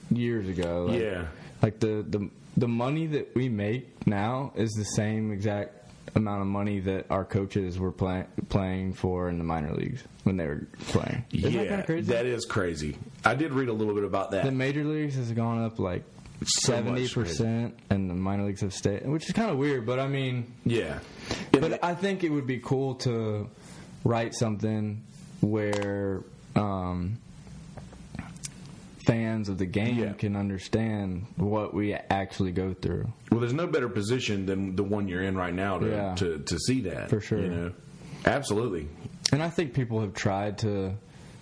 years ago. Like, Yeah. Like the, the the money that we make now is the same exact amount of money that our coaches were play, playing for in the minor leagues when they were playing. Isn't yeah, that kind of crazy? that is crazy. I did read a little bit about that. the major leagues has gone up like So seventy percent, and the minor leagues have stayed, which is kind of weird. But I mean, yeah, but I think it would be cool to write something where um, fans of the game Yeah. can understand what we actually go through. Well, there's no better position than the one you're in right now to Yeah. to, to see that For sure. You know, absolutely. And I think people have tried to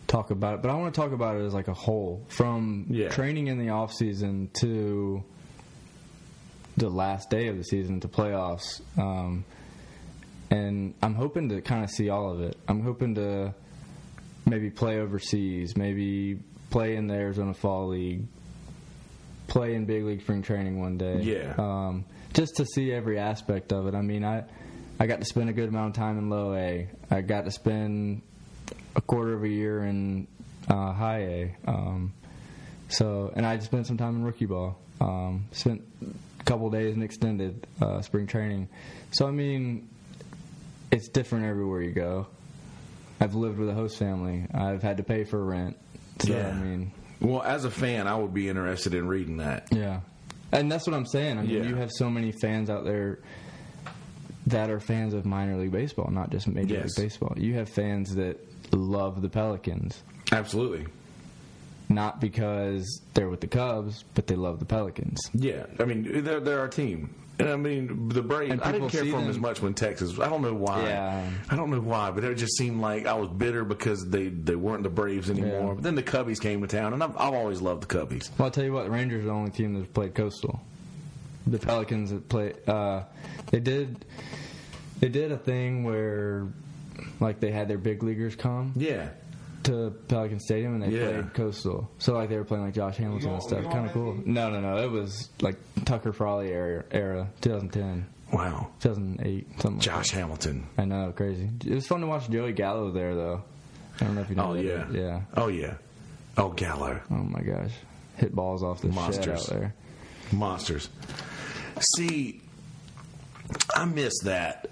talk about it, but I want to talk about it as like a whole from Yeah. training in the off season to the last day of the season to playoffs. Um, and I'm hoping to kind of see all of it. I'm hoping to maybe play overseas, maybe play in the Arizona Fall League, play in big league spring training one day. Yeah. Um, just to see every aspect of it. I mean, I I got to spend a good amount of time in low A. I got to spend a quarter of a year in uh, high A. Um, so, and I spent some time in rookie ball. Um, spent a couple days in extended uh, spring training. So, I mean, it's different everywhere you go. I've lived with a host family. I've had to pay for rent. So, Yeah. I mean, Well, as a fan, I would be interested in reading that. yeah. And that's what I'm saying. I mean, Yeah. you have so many fans out there that are fans of minor league baseball, not just major Yes. league baseball. You have fans that love the Pelicans, Absolutely. not because they're with the Cubs, but they love the Pelicans. Yeah, I mean they're they're our team, and I mean the Braves. I didn't care for them them- as much when Texas. I don't know why. Yeah. I don't know why, but it just seemed like I was bitter because they they weren't the Braves anymore. Yeah. But then the Cubbies came to town, and I've, I've always loved the Cubbies. Well, I'll tell you what, the Rangers are the only team that's played Coastal. The Pelicans that play, uh, they did, they did a thing where, like, they had their big leaguers come Yeah, to Pelican Stadium and they Yeah. played Coastal. So like they were playing like Josh Hamilton and stuff. Kind of cool. No, no, no. It was like Tucker Frawley era, era 2010, wow. 2008, something. Like Josh Hamilton. that. I know, crazy. It was fun to watch Joey Gallo there though. I don't know if you know. Oh that. yeah, yeah. Oh yeah. Oh Gallo, Oh my gosh, hit balls off the Monsters. out there. monsters. See, I miss that.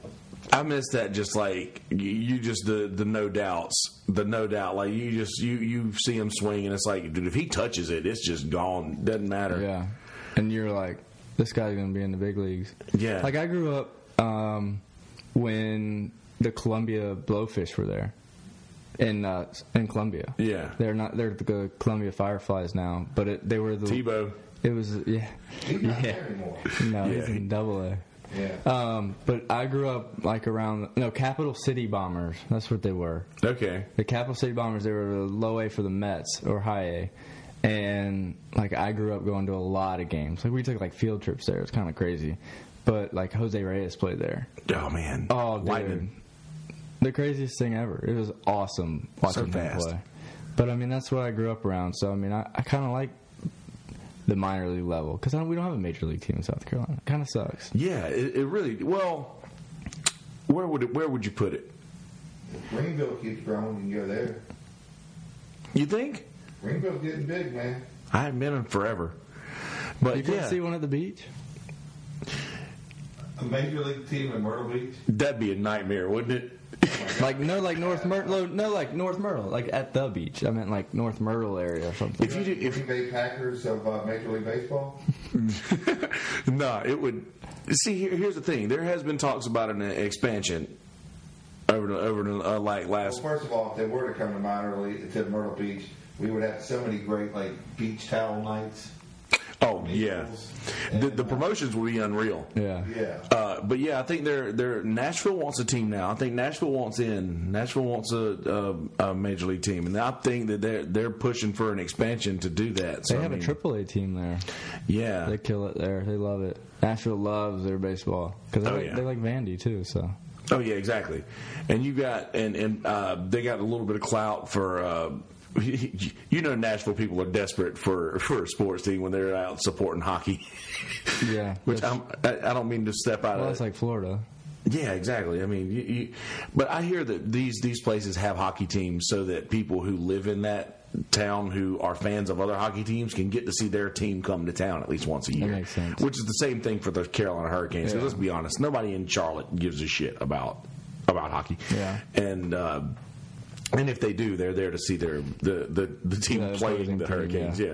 I miss that. Just like you- you, just the the no doubts, the no doubt. Like you just you you see him swing, and it's like, dude, if he touches it, it's just gone. Doesn't matter. Yeah, and you're like, this guy's gonna be in the big leagues. Yeah. Like I grew up um, when the Columbia Blowfish were there in uh, in Columbia. Yeah. they're not. They're the Columbia Fireflies now, but it, they were the. Tebow. It was yeah. Yeah. No, he's Yeah, he- in Double A. Yeah. Um, but I grew up like around no Capital City Bombers. That's what they were. Okay. The Capital City Bombers, they were the low A for the Mets or high A. And like I grew up going to a lot of games. Like we took like field trips there. It's kind of crazy. But like Jose Reyes played there. Oh man. Oh, dude. Lightning. The craziest thing ever. It was awesome watching him play. But I mean, that's what I grew up around. So I mean, I, I kind of like the minor league level because we don't have a major league team in South Carolina. Kind of sucks. Yeah. It, it really. Well, where would it, where would you put it? If Greenville keeps growing, you can go there. You think? Greenville's getting big, man. I haven't been in forever. But You couldn't yeah, see one at the beach. A major league team in Myrtle Beach. that'd be a nightmare, wouldn't it? Like no, like North Myrtle. No, like North Myrtle. Like at the beach. I meant like North Myrtle area or something. If you did, if Green Bay Packers of uh, Major League Baseball. no, it would. See, here, here's the thing. There has been talks about an expansion over the, over the, uh, like Well, last. first of all, if they were to come to minor league to Myrtle Beach, we would have so many great like beach towel nights. Oh yeah, the, the promotions will be unreal. yeah. Yeah. Uh, but yeah, I think they're they're Nashville wants a team now. I think Nashville wants in. Nashville wants a, a, a major league team, and I think that they're they're pushing for an expansion to do that. They So, I have a mean, triple A team there. Yeah, They kill it there. They love it. Nashville loves their baseball because they, Oh, like, yeah. they like Vandy too. So Oh yeah, exactly. And you got and and uh, they got a little bit of clout for. Uh, you know, Nashville people are desperate for for a sports team when they're out supporting hockey. yeah, Which I'm, I, I don't mean to step out well, of. it's like Florida. Yeah, exactly. I mean, you, you, but I hear that these these places have hockey teams so that people who live in that town who are fans of other hockey teams can get to see their team come to town at least once a year. makes sense. Which is the same thing for the Carolina Hurricanes. Yeah. let's be honest, nobody in Charlotte gives a shit about about hockey. Yeah. and. Uh, and if they do, they're there to see their the the, the team The playing the team, Hurricanes. yeah.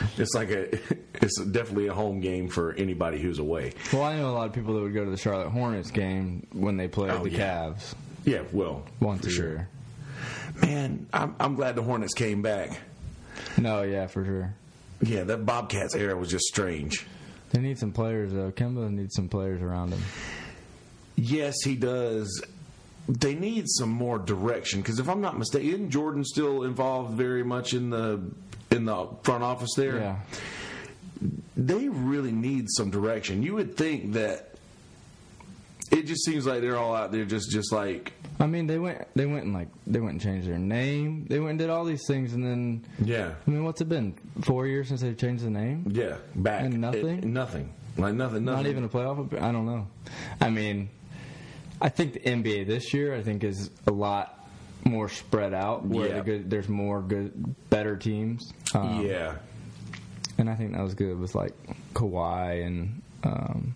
Yeah. it's like a it's definitely a home game for anybody who's away. Well, I know a lot of people that would go to the Charlotte Hornets game when they played Oh, the yeah. Cavs Yeah, well, once for sure. year. Man, I'm, I'm glad the Hornets came back. No, yeah, for sure. Yeah, that Bobcats era was just strange. They need some players though. Kemba needs some players around him. Yes, he does. They need some more direction because if I'm not mistaken, isn't Jordan still involved very much in the in the front office there? Yeah. They really need some direction. You would think that it just seems like they're all out there just just like I mean, they went they went and like they went and changed their name. They went and did all these things, and then yeah I mean, what's it been? Four years since they've changed the name? yeah back And nothing? It- nothing like nothing nothing Not even a playoff. I don't know. I mean, I think the NBA this year, I think, is a lot more spread out. Where Yeah. the good, there's more good, better teams. Um, yeah and I think that was good with like Kawhi and um,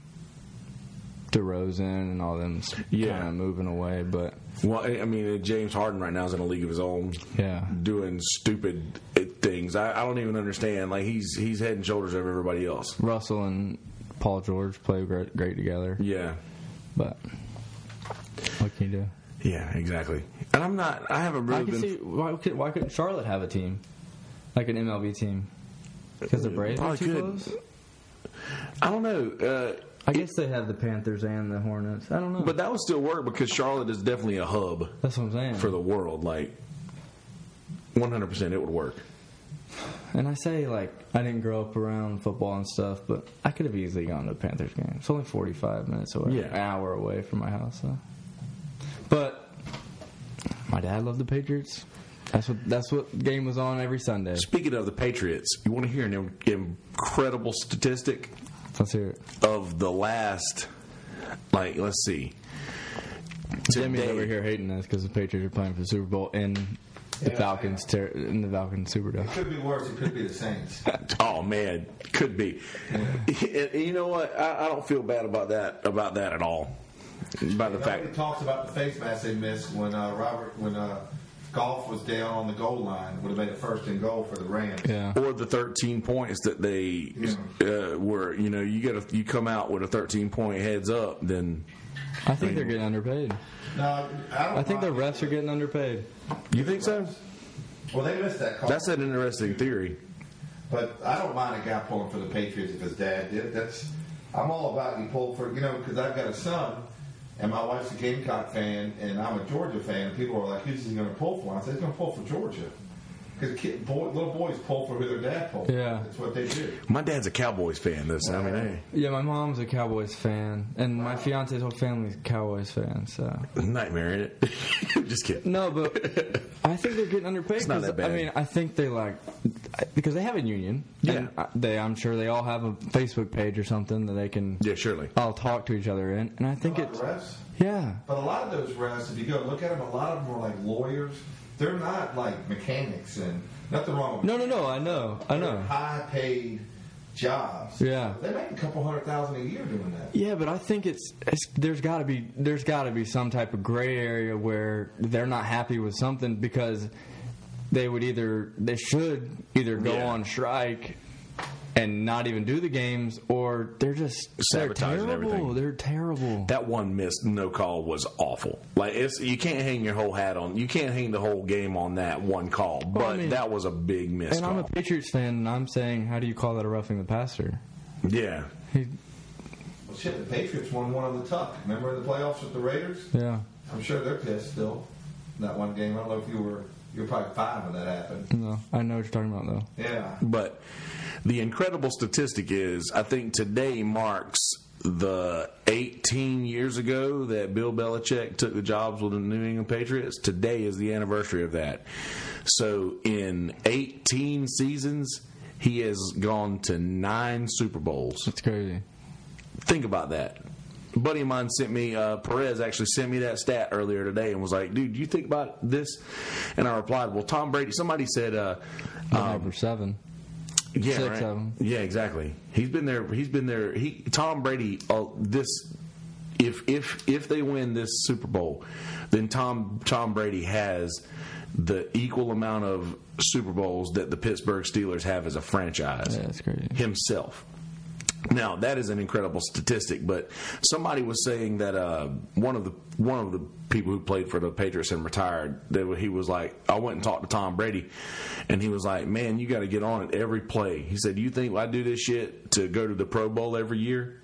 DeRozan and all them Yeah. kind of moving away. But well I mean James Harden right now is in a league of his own yeah, doing stupid uh, things I, I don't even understand like he's he's head and shoulders over everybody else Russell and Paul George play great, great together. yeah But what can you do? yeah exactly and I'm not I haven't I really can been see why, could, why couldn't Charlotte have a team like an MLB team? Because the Braves are Probably too could. close. I don't know uh, I guess they have the Panthers and the Hornets. I don't know. But that would still work because Charlotte is definitely a hub that's what I'm saying. for the world. Like, 100% it would work. And I say like I didn't grow up around football and stuff, but I could have easily gone to a Panthers game. It's only 45 minutes away, Yeah. an hour away from my house. So. But my dad loved the Patriots. That's what that's what game was on every Sunday. Speaking of the Patriots, you want to hear an incredible statistic Let's hear it. of the last, like, let's see. Jimmy's over here hating us because the Patriots are playing for the Super Bowl in the Yeah. Falcons ter- in the Falcons Superdome. It could be worse. It could be the Saints. Oh man, could be. you know what? I, I don't feel bad about that. About that at all. About the Nobody fact. talks about the face mask they missed when uh, Robert when uh, Goff was down on the goal line. Would have made it first and goal for the Rams. Yeah. Or the 13 points that they uh, were, you know, you get a, you come out with a 13 point heads up, then I think they're getting underpaid. No, I don't. I think the refs are getting underpaid. you think so? Well, they missed that call. That's an interesting theory. But I don't mind a guy pulling for the Patriots if his dad did. That's I'm all about you pull for you know because I've got a son and my wife's a Gamecock fan and I'm a Georgia fan. People are like, "Who's he going to pull for?" I said, "He's going to pull for Georgia." Because kid, boy, little boys pull for who their dad pulls. Yeah. that's what they do. My dad's a Cowboys fan. This, I mean, hey, Yeah, my mom's a Cowboys fan, and my fiance's whole family's Cowboys fan. So nightmare in it. Just kidding. no, but I think they're getting underpaid. It's not 'cause, that bad. I mean, I think they like because they have a union. Yeah. and I- they. I'm sure they all have a Facebook page or something that they can Yeah, surely. all talk to each other in, and I think A it's refs. yeah. But a lot of those refs, if you go look at them, a lot of them are like lawyers. They're not like mechanics and nothing wrong with No, no, no. I know, I know. High paid jobs. Yeah. They make a couple hundred thousand a year doing that. Yeah, but I think it's, it's there's got to be there's got to be some type of gray area where they're not happy with something because they would either they should either go Yeah. on strike and not even do the games or they're just they're terrible. everything. They're terrible. That one missed no call was awful. Like it's you can't hang your whole hat on. You can't hang the whole game on that one call. But I mean- that was a big miss and I'm a. Patriots fan, and I'm saying, how do you call that a roughing the passer? yeah. He, Well, shit, the Patriots won one on the tuck. Remember in the playoffs with the Raiders? yeah, I'm sure they're pissed still. That one game. I don't know if you were. You were probably five when that happened. no, I know what you're talking about though. Yeah. But the incredible statistic is, I think today marks the 18 years ago that Bill Belichick took the jobs with the New England Patriots. Today is the anniversary of that. So in 18 seasons, he has gone to nine Super Bowls. That's crazy. Think about that. Buddy of mine sent me uh, Perez actually sent me that stat earlier today and was like, "Dude, you think about this?" And I replied, "Well, Tom Brady." Somebody said, uh, um, Number seven. yeah, Six right. of 'em. Yeah, exactly. He's been there. He's been there. He Tom Brady. Uh, this if if if they win this Super Bowl, then Tom Tom Brady has the equal amount of Super Bowls that the Pittsburgh Steelers have as a franchise Yeah, it's crazy. himself. Now that is an incredible statistic, but somebody was saying that uh, one of the one of the people who played for the Patriots and retired, that he was like, I went and talked to Tom Brady, and he was like, "Man, you got to get on it every play." He said, "You think I do this shit to go to the Pro Bowl every year?"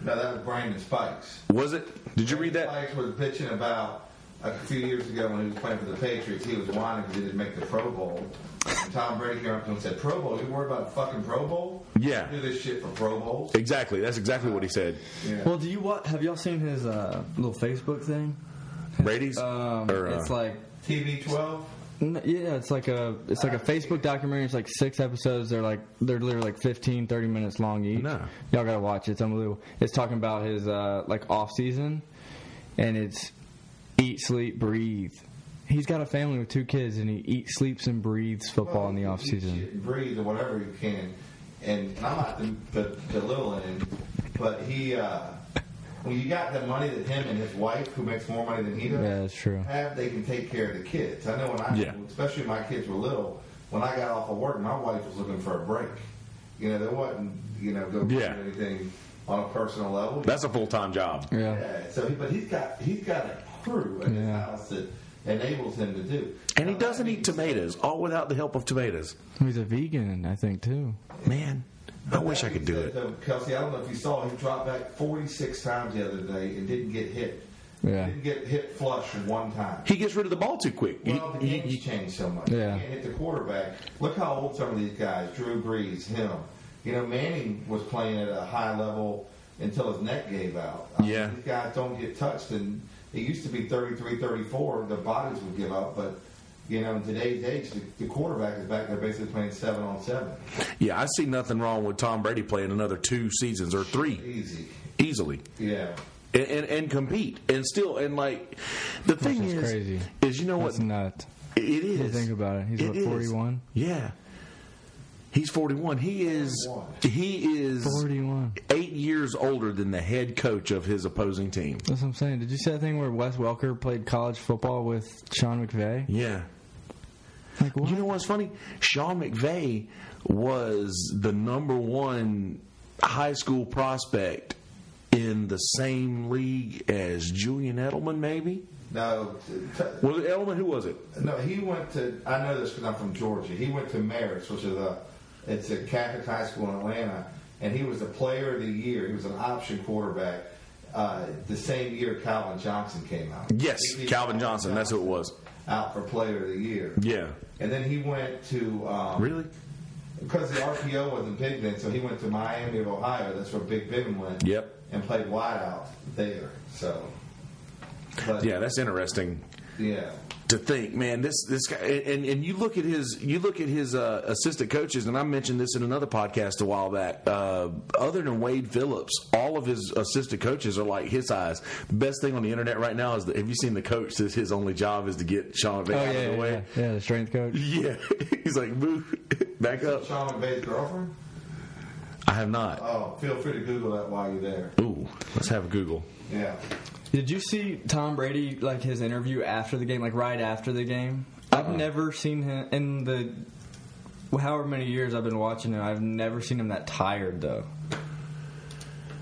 No, that was Brandon Spikes. Was it? Did you read that? Spikes was bitching about a few years ago when he was playing for the Patriots. He was whining because he didn't make the Pro Bowl. And Tom Brady came up to him and said, "Pro Bowl? You worried about fucking Pro Bowl? Yeah. do this shit for Pro Bowls." Exactly. That's exactly what he said. Yeah. Well, do you what? Have y'all seen his uh, little Facebook thing? Brady's. Um, Or, uh, it's like TB12. Yeah, it's like a it's like a Facebook documentary. It's like six episodes. They're like they're literally like 15, 30 minutes long each. No. Y'all gotta watch it. It's unbelievable. It's talking about his uh, like off season, and it's eat, sleep, breathe. He's got a family with two kids, and he eats, sleeps, and breathes football in the off season. breathe or whatever he can. And I'm not the, the, belittling him, but he, uh, when you got the money that him and his wife, who makes more money than he does, Yeah, that's true. have, they can take care of the kids. I know when I, Yeah. especially when my kids were little, when I got off of work, my wife was looking for a break. You know, there wasn't, you know, go Yeah. anything on a personal level. That's a full time job. Yeah. Yeah, so, but he's got he's got a crew in his Yeah. house that enables him to do. And he doesn't eat being tomatoes, all without the help of tomatoes. He's a vegan, I think too. Man, I wish I could do it. So, uh, Kelsey, I don't know if you saw, he dropped back 46 times the other day and didn't get hit. Yeah. Didn't get hit flush one time. He gets rid of the ball too quick. He- Well, the he- game's he- changed so much. Yeah. You can't hit the quarterback. Look how old some of these guys, Drew Brees, him. You know, Manning was playing at a high level until his neck gave out. I mean, Yeah. These guys don't get touched, and it used to be 33, 34. The bodies would give up, but, you know, in today's age, the, the quarterback is back there basically playing seven on seven. yeah, I see nothing wrong with Tom Brady playing another two seasons or three Easy. easily. Yeah. And, and, and compete and still and like the thing is is crazy. is you know That's what nuts. it is You think about it. He's what, is. 41? yeah he's 41 he is 41. he is 41. eight years older than the head coach of his opposing team That's what I'm saying. Did you see that thing where Wes Welker played college football with Sean McVay? yeah Like what? You know what's funny? Sean McVay was the number one high school prospect in the same league as Julian Edelman, maybe? No, t- t- Was it Edelman? Who was it? no. He went to. I know this because I'm from Georgia. He went to Marist, which is a. It's a Catholic high school in Atlanta, and he was the player of the year. He was an option quarterback. Uh, the same year Calvin Johnson came out. Yes, beat Calvin Johnson. That's who it was. Out for player of the year. Yeah. And then he went to. Um, Really? Because the RPO wasn't big then, so he went to Miami of Ohio. That's where Big Ben went. Yep. And played wideout there. So. But, Yeah, that's interesting Yeah. To think, man. This this guy, and and you look at his you look at his uh, assistant coaches, and I mentioned this in another podcast a while back. Uh, other than Wade Phillips, all of his assistant coaches are like his size. The best thing on the internet right now is that have you seen the coach that his only job is to get Sean McVay Oh out yeah, of the yeah, way? yeah, yeah. The strength coach. Yeah, he's like move back up. Sean McVay's girlfriend? I have not. Oh, feel free to Google that while you're there. Ooh, let's have a Google. Yeah. Did you see Tom Brady like his interview after the game, like right after the game? I've uh-huh. never seen him in the however many years I've been watching him. I've never seen him that tired though.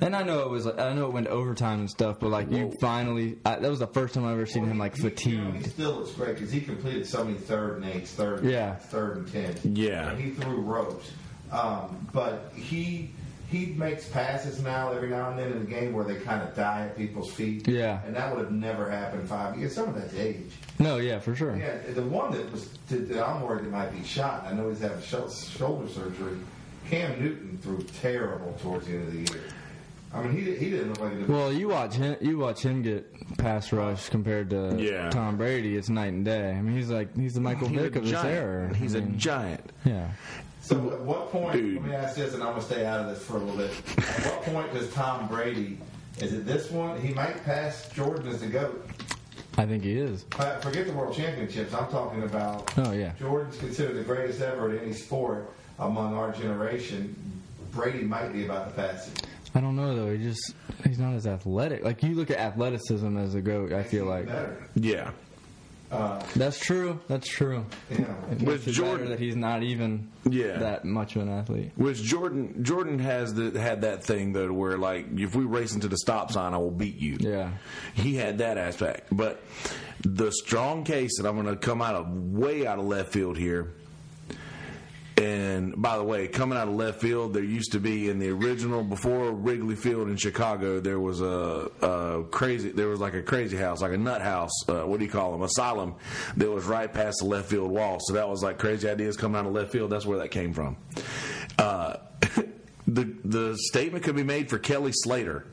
And I know it was, I know it went overtime and stuff, but like you Whoa. finally, I, that was the first time I've ever seen him like He- he- you know, he fatigued. still looks great because he completed so many third and eights, third, and Yeah. third and ten. Yeah. And he threw ropes, um, but he he makes passes now every now and then in the game where they kind of die at people's feet. Yeah. And that would have never happened five years. Some of that's age. No, yeah, for sure. Yeah, the one that was that that I'm worried it might be shot. I know he's having sho- shoulder surgery. Cam Newton threw terrible towards the end of the year. I mean, he he didn't look like he. Well, you watch him. You watch him get pass rush compared to Yeah. Tom Brady. It's night and day. I mean, he's like he's the Michael He's a Vick of this giant. era. He's I a mean, giant. yeah. So at what point? Dude. Let me ask this, and I'm gonna stay out of this for a little bit. At what point does Tom Brady? Is it this one? He might pass Jordan as the goat. I think he is. Uh, Forget the World Championships. I'm talking about. Oh yeah. Jordan's considered the greatest ever in any sport among our generation. Brady might be about to pass him. I don't know though. He just he's not as athletic. Like you look at athleticism as a goat. I feel like better. Yeah. Uh, That's true. That's true. You know, With Jordan- better that he's not even Yeah. that much of an athlete. Which Jordan Jordan has the, had that thing though, where like if we race into the stop sign, I will beat you. Yeah. he had that aspect. But the strong case that I'm going to come out of way out of left field here. And by the way, coming out of left field, there used to be in the original before Wrigley Field in Chicago, there was a, a crazy, there was like a crazy house, like a nut house. Uh, what do you call them? Asylum that was right past the left field wall. So that was like crazy ideas coming out of left field. That's where that came from. Uh, the the statement could be made for Kelly Slater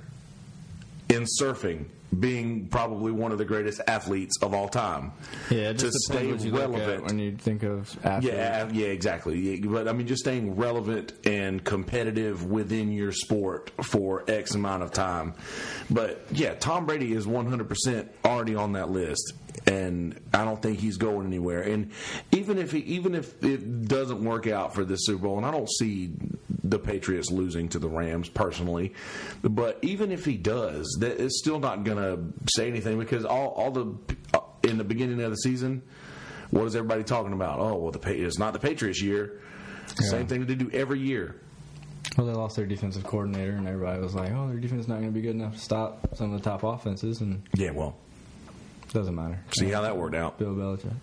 in surfing being probably one of the greatest athletes of all time. Yeah, to stay relevant. when you think of athletes. Yeah, yeah, exactly. Yeah, but I mean, just staying relevant and competitive within your sport for X amount of time. But yeah, Tom Brady is 100% already on that list, and I don't think he's going anywhere. And even if he, even if it doesn't work out for this Super Bowl, and I don't see the Patriots losing to the Rams personally, but even if he does, that it's still not going to say anything because all all the uh, in the beginning of the season. What is everybody talking about? Oh, well, the it's not the Patriots' year. Same thing that they do every year. Well, they lost their defensive coordinator, and everybody was like, "Oh, their defense is not going to be good enough to stop some of the top offenses," and Yeah, well, doesn't matter. see how that worked out. Bill Belichick.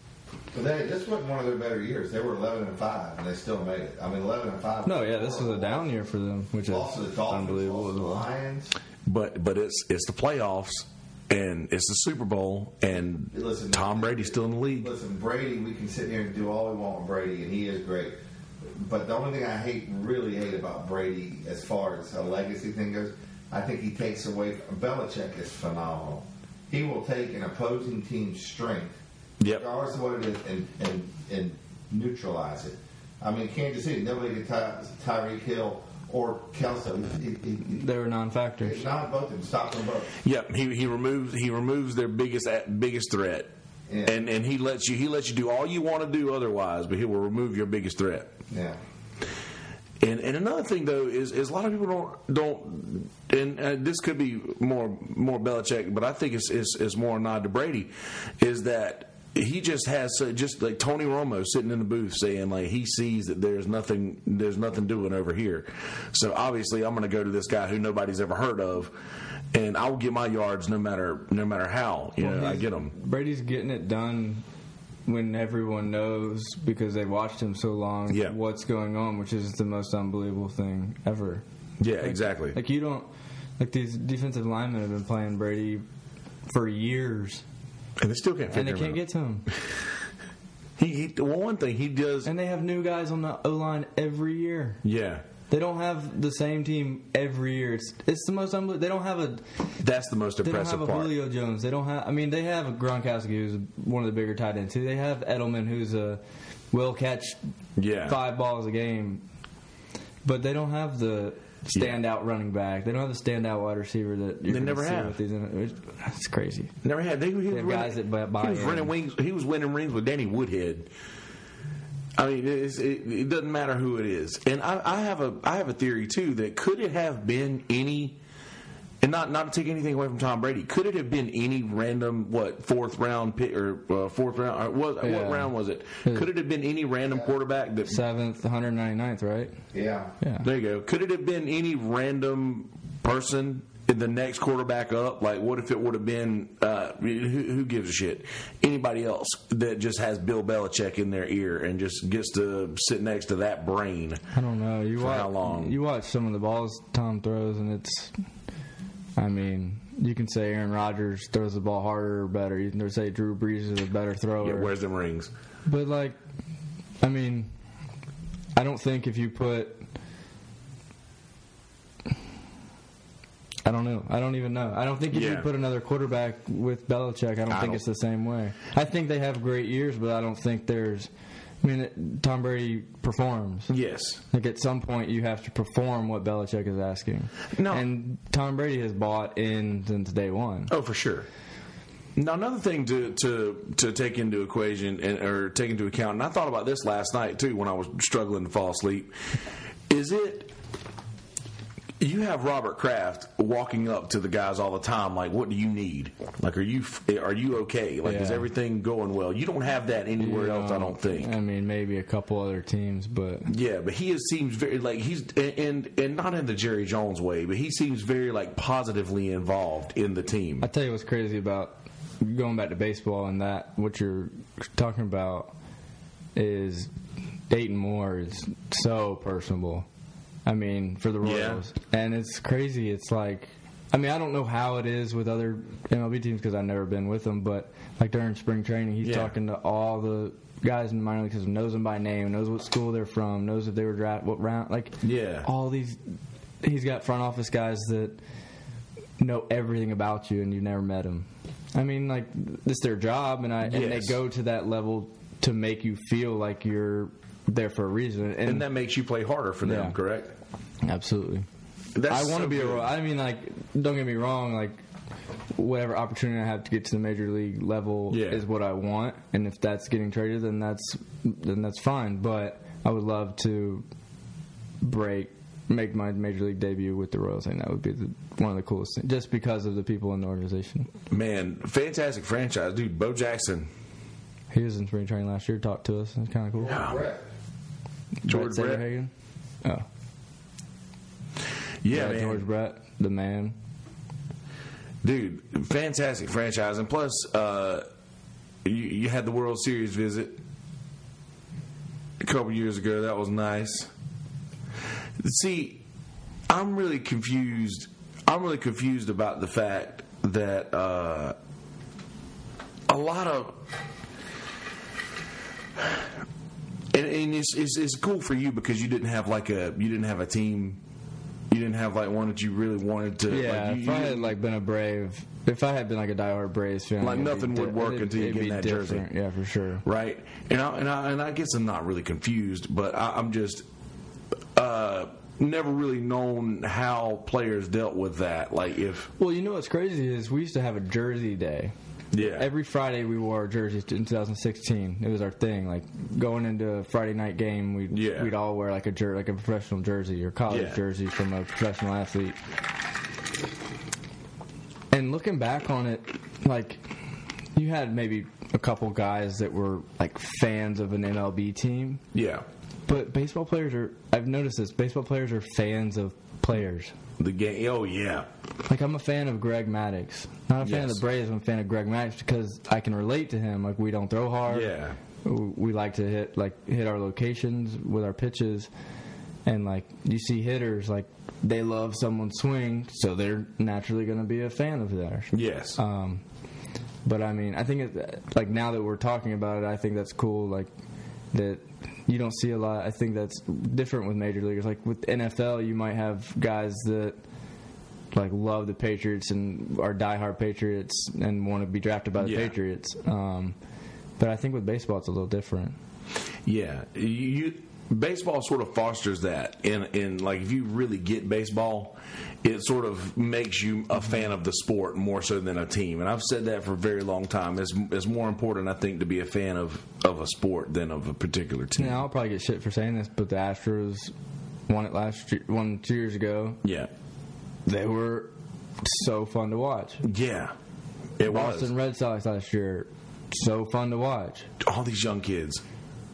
but they, this wasn't one of their better years. They were 11 and 5, and they still made it. I mean, 11 and 5. No, yeah, this was a down year for them, which is Lost to the Dolphins, unbelievable lost to the. Lions. But but it's it's the playoffs and it's the Super Bowl and Listen, Tom Brady's still in the league. Listen, Brady, we can sit here and do all we want with Brady, and he is great. But the only thing I hate, really hate about Brady, as far as a legacy thing goes, I think he takes away. Belichick is phenomenal. He will take an opposing team's strength, Yep. regardless of what it is, and and and neutralize it. I mean, Kansas City, nobody could tie Tyreek Hill or Kelso. He, he, he, They were non-factors. not both of them. Stop them both. Yep, he he removes he removes their biggest biggest threat. Yeah. And and he lets you he lets you do all you want to do otherwise, but he will remove your biggest threat. Yeah. And and another thing though is is a lot of people don't don't and uh, this could be more more Belichick, but I think it's it's, it's more a nod to Brady, is that he just has so just like Tony Romo sitting in the booth saying like he sees that there's nothing there's nothing doing over here, so obviously I'm going to go to this guy who nobody's ever heard of, and I will get my yards no matter no matter how you know I get them. Brady's getting it done when everyone knows because they watched him so long Yeah. what's going on, which is the most unbelievable thing ever. Yeah, exactly. Like you don't like these defensive linemen have been playing Brady for years, and they still can't figure and they can't out. get to him. He, he well, one thing he does. And they have new guys on the O line every year. Yeah, They don't have the same team every year. It's it's the most unbelievable. They don't have a that's the most impressive. they don't have a part. Julio Jones. They don't have. I mean, they have a Gronkowski who's one of the bigger tight ends too. They have Edelman who's a will catch Yeah. five balls a game, but they don't have the standout running back. They don't have the standout wide receiver that They never see have. With these, it's, crazy. Never had. They, he was have winning, guys that buy- he was in. winning wings. He was winning rings with Danny Woodhead. I mean, it's, it, it doesn't matter who it is. And I, I have a I have a theory too that could it have been any, and not not to take anything away from Tom Brady, could it have been any random what fourth round pick or uh, fourth round? Or what Yeah. what round was it? Could it have been any random quarterback that Seventh, 199th, right? Yeah. Yeah. There you go. Could it have been any random person in the next quarterback up? Like, what if it would have been uh, who, who gives a shit? Anybody else that just has Bill Belichick in their ear and just gets to sit next to that brain? I don't know. You For watch, how long? You watch some of the balls Tom throws, and it's. I mean, you can say Aaron Rodgers throws the ball harder or better. You can say Drew Brees is a better thrower. Yeah, where's the rings? But like, I mean, I don't think if you put, I don't know. I don't even know. I don't think if you Yeah. put another quarterback with Belichick, I don't I think don't- it's the same way. I think they have great years, but I don't think there's. I mean, Tom Brady performs. Yes. Like at some point, you have to perform what Belichick is asking. No. and Tom Brady has bought in since day one. Oh, for sure. Now, another thing to to to take into equation and, or take into account, and I thought about this last night too when I was struggling to fall asleep. Is it? You have Robert Kraft walking up to the guys all the time, like, "What do you need? Like, are you are you okay? Like, is everything going well?" You don't have that anywhere else, I don't think. I mean, maybe a couple other teams, but Yeah, but he is, seems very like he's and and not in the Jerry Jones way, but he seems very like positively involved in the team. I tell you what's crazy about going back to baseball and that what you're talking about is Dayton Moore is so personable. I mean, for the Yeah. Royals, and it's crazy. It's like, I mean, I don't know how it is with other MLB teams because I've never been with them, but like during spring training, he's Yeah. talking to all the guys in the minor leagues, knows them by name, knows what school they're from, knows if they were drafted, what round, like Yeah. all these. He's got front office guys that know everything about you and you've never met them. I mean, like it's their job, and I and they go to that level to make you feel like you're there for a reason. And, and that makes you play harder for them, Yeah. correct? Absolutely, That's I want to so be a. good. Royal. I mean, like, don't get me wrong, like. Whatever opportunity I have to get to the major league level Yeah. is what I want, and if that's getting traded, then that's then that's fine. But I would love to break, make my major league debut with the Royals. I think that would be the, one of the coolest things, just because of the people in the organization. Man, fantastic franchise, dude. Bo Jackson, He was in spring training last year. Talked to us. It's kind of cool. Yeah. Brett. George Brett Brett. Oh, Yeah, man. George Brett, the man. dude, fantastic franchise, and plus, uh, you, you had the World Series visit a couple years ago. That was nice. See, I'm really confused. I'm really confused about the fact that uh, a lot of and, and it's, it's it's cool for you because you didn't have like a you didn't have a team. You didn't have like one that you really wanted to. Yeah, like, you, if I you had like been a Brave, if I had been like a diehard Braves fan, Like, nothing would work it'd- until you get that jersey. Yeah, for sure. right? And I, and I and I guess I'm not really confused, but I, I'm just uh, never really known how players dealt with that. Like if Well, you know what's crazy is we used to have a Jersey day. Yeah, Every Friday we wore our jerseys in 2016. It was our thing. Like going into a Friday night game, we'd Yeah. we'd all wear like a jer- like a professional jersey or college Yeah. jersey from a professional athlete. And looking back on it, like you had maybe a couple guys that were like fans of an MLB team, yeah, but baseball players are. I've noticed this. Baseball players are fans of players. the game. Oh yeah, Like I'm a fan of Greg Maddux. Not a fan of the Braves. I'm a fan of Greg Maddux because I can relate to him. Like we don't throw hard. Yeah. We like to hit like hit our locations with our pitches, and like you see hitters like they love someone's swing, so they're naturally going to be a fan of theirs. yes, Um, but I mean, I think it, like now that we're talking about it, I think that's cool. Like that you don't see a lot. I think that's different with major leaguers. Like with NFL, you might have guys that like love the Patriots and are diehard Patriots and want to be drafted by the Yeah. Patriots. Um, but I think with baseball, it's a little different. yeah. You, baseball sort of fosters that. In in like if you really get baseball, it sort of makes you a fan of the sport more so than a team. And I've said that for a very long time. It's it's more important, I think, to be a fan of of a sport than of a particular team. Yeah, I'll probably get shit for saying this, but the Astros won it last year, won two years ago. Yeah, They were so fun to watch. yeah. It was Boston was Red Sox last year, so fun to watch. all these young kids.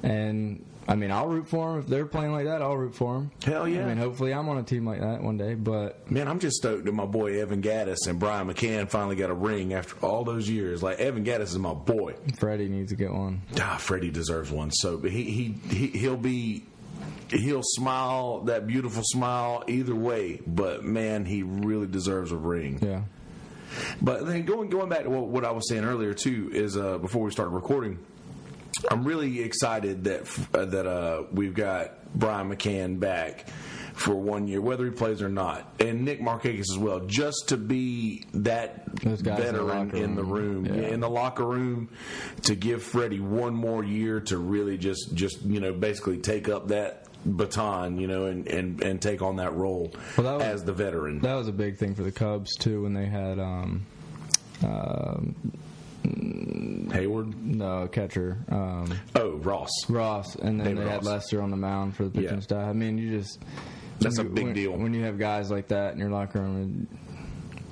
And I mean, I'll root for them if they're playing like that. I'll root for them. Hell yeah. I mean, hopefully, I'm on a team like that one day. But Man, I'm just stoked that my boy Evan Gattis and Brian McCann finally got a ring after all those years. Like Evan Gattis is my boy. Freddie needs to get one. Ah, Freddie deserves one. So but he he, he he'll be he'll smile that beautiful smile either way. But man, he really deserves a ring. Yeah. But then going going back to what, what I was saying earlier too is uh, before we started recording, I'm really excited that uh, that uh, we've got Brian McCann back for one year, whether he plays or not, and Nick Markakis as well, just to be that guys in the veteran in the room, room. Yeah. in the locker room, to give Freddie one more year to really just just you know basically take up that baton, you know, and and, and take on that role Well, that was- as the veteran. That was a big thing for the Cubs too when they had um, um Heyward, no catcher um, oh Ross, Ross, and then David they had Ross. Lester on the mound for the pitching Yeah. staff. I mean, you just That's a big when- deal. when you have guys like that in your locker room.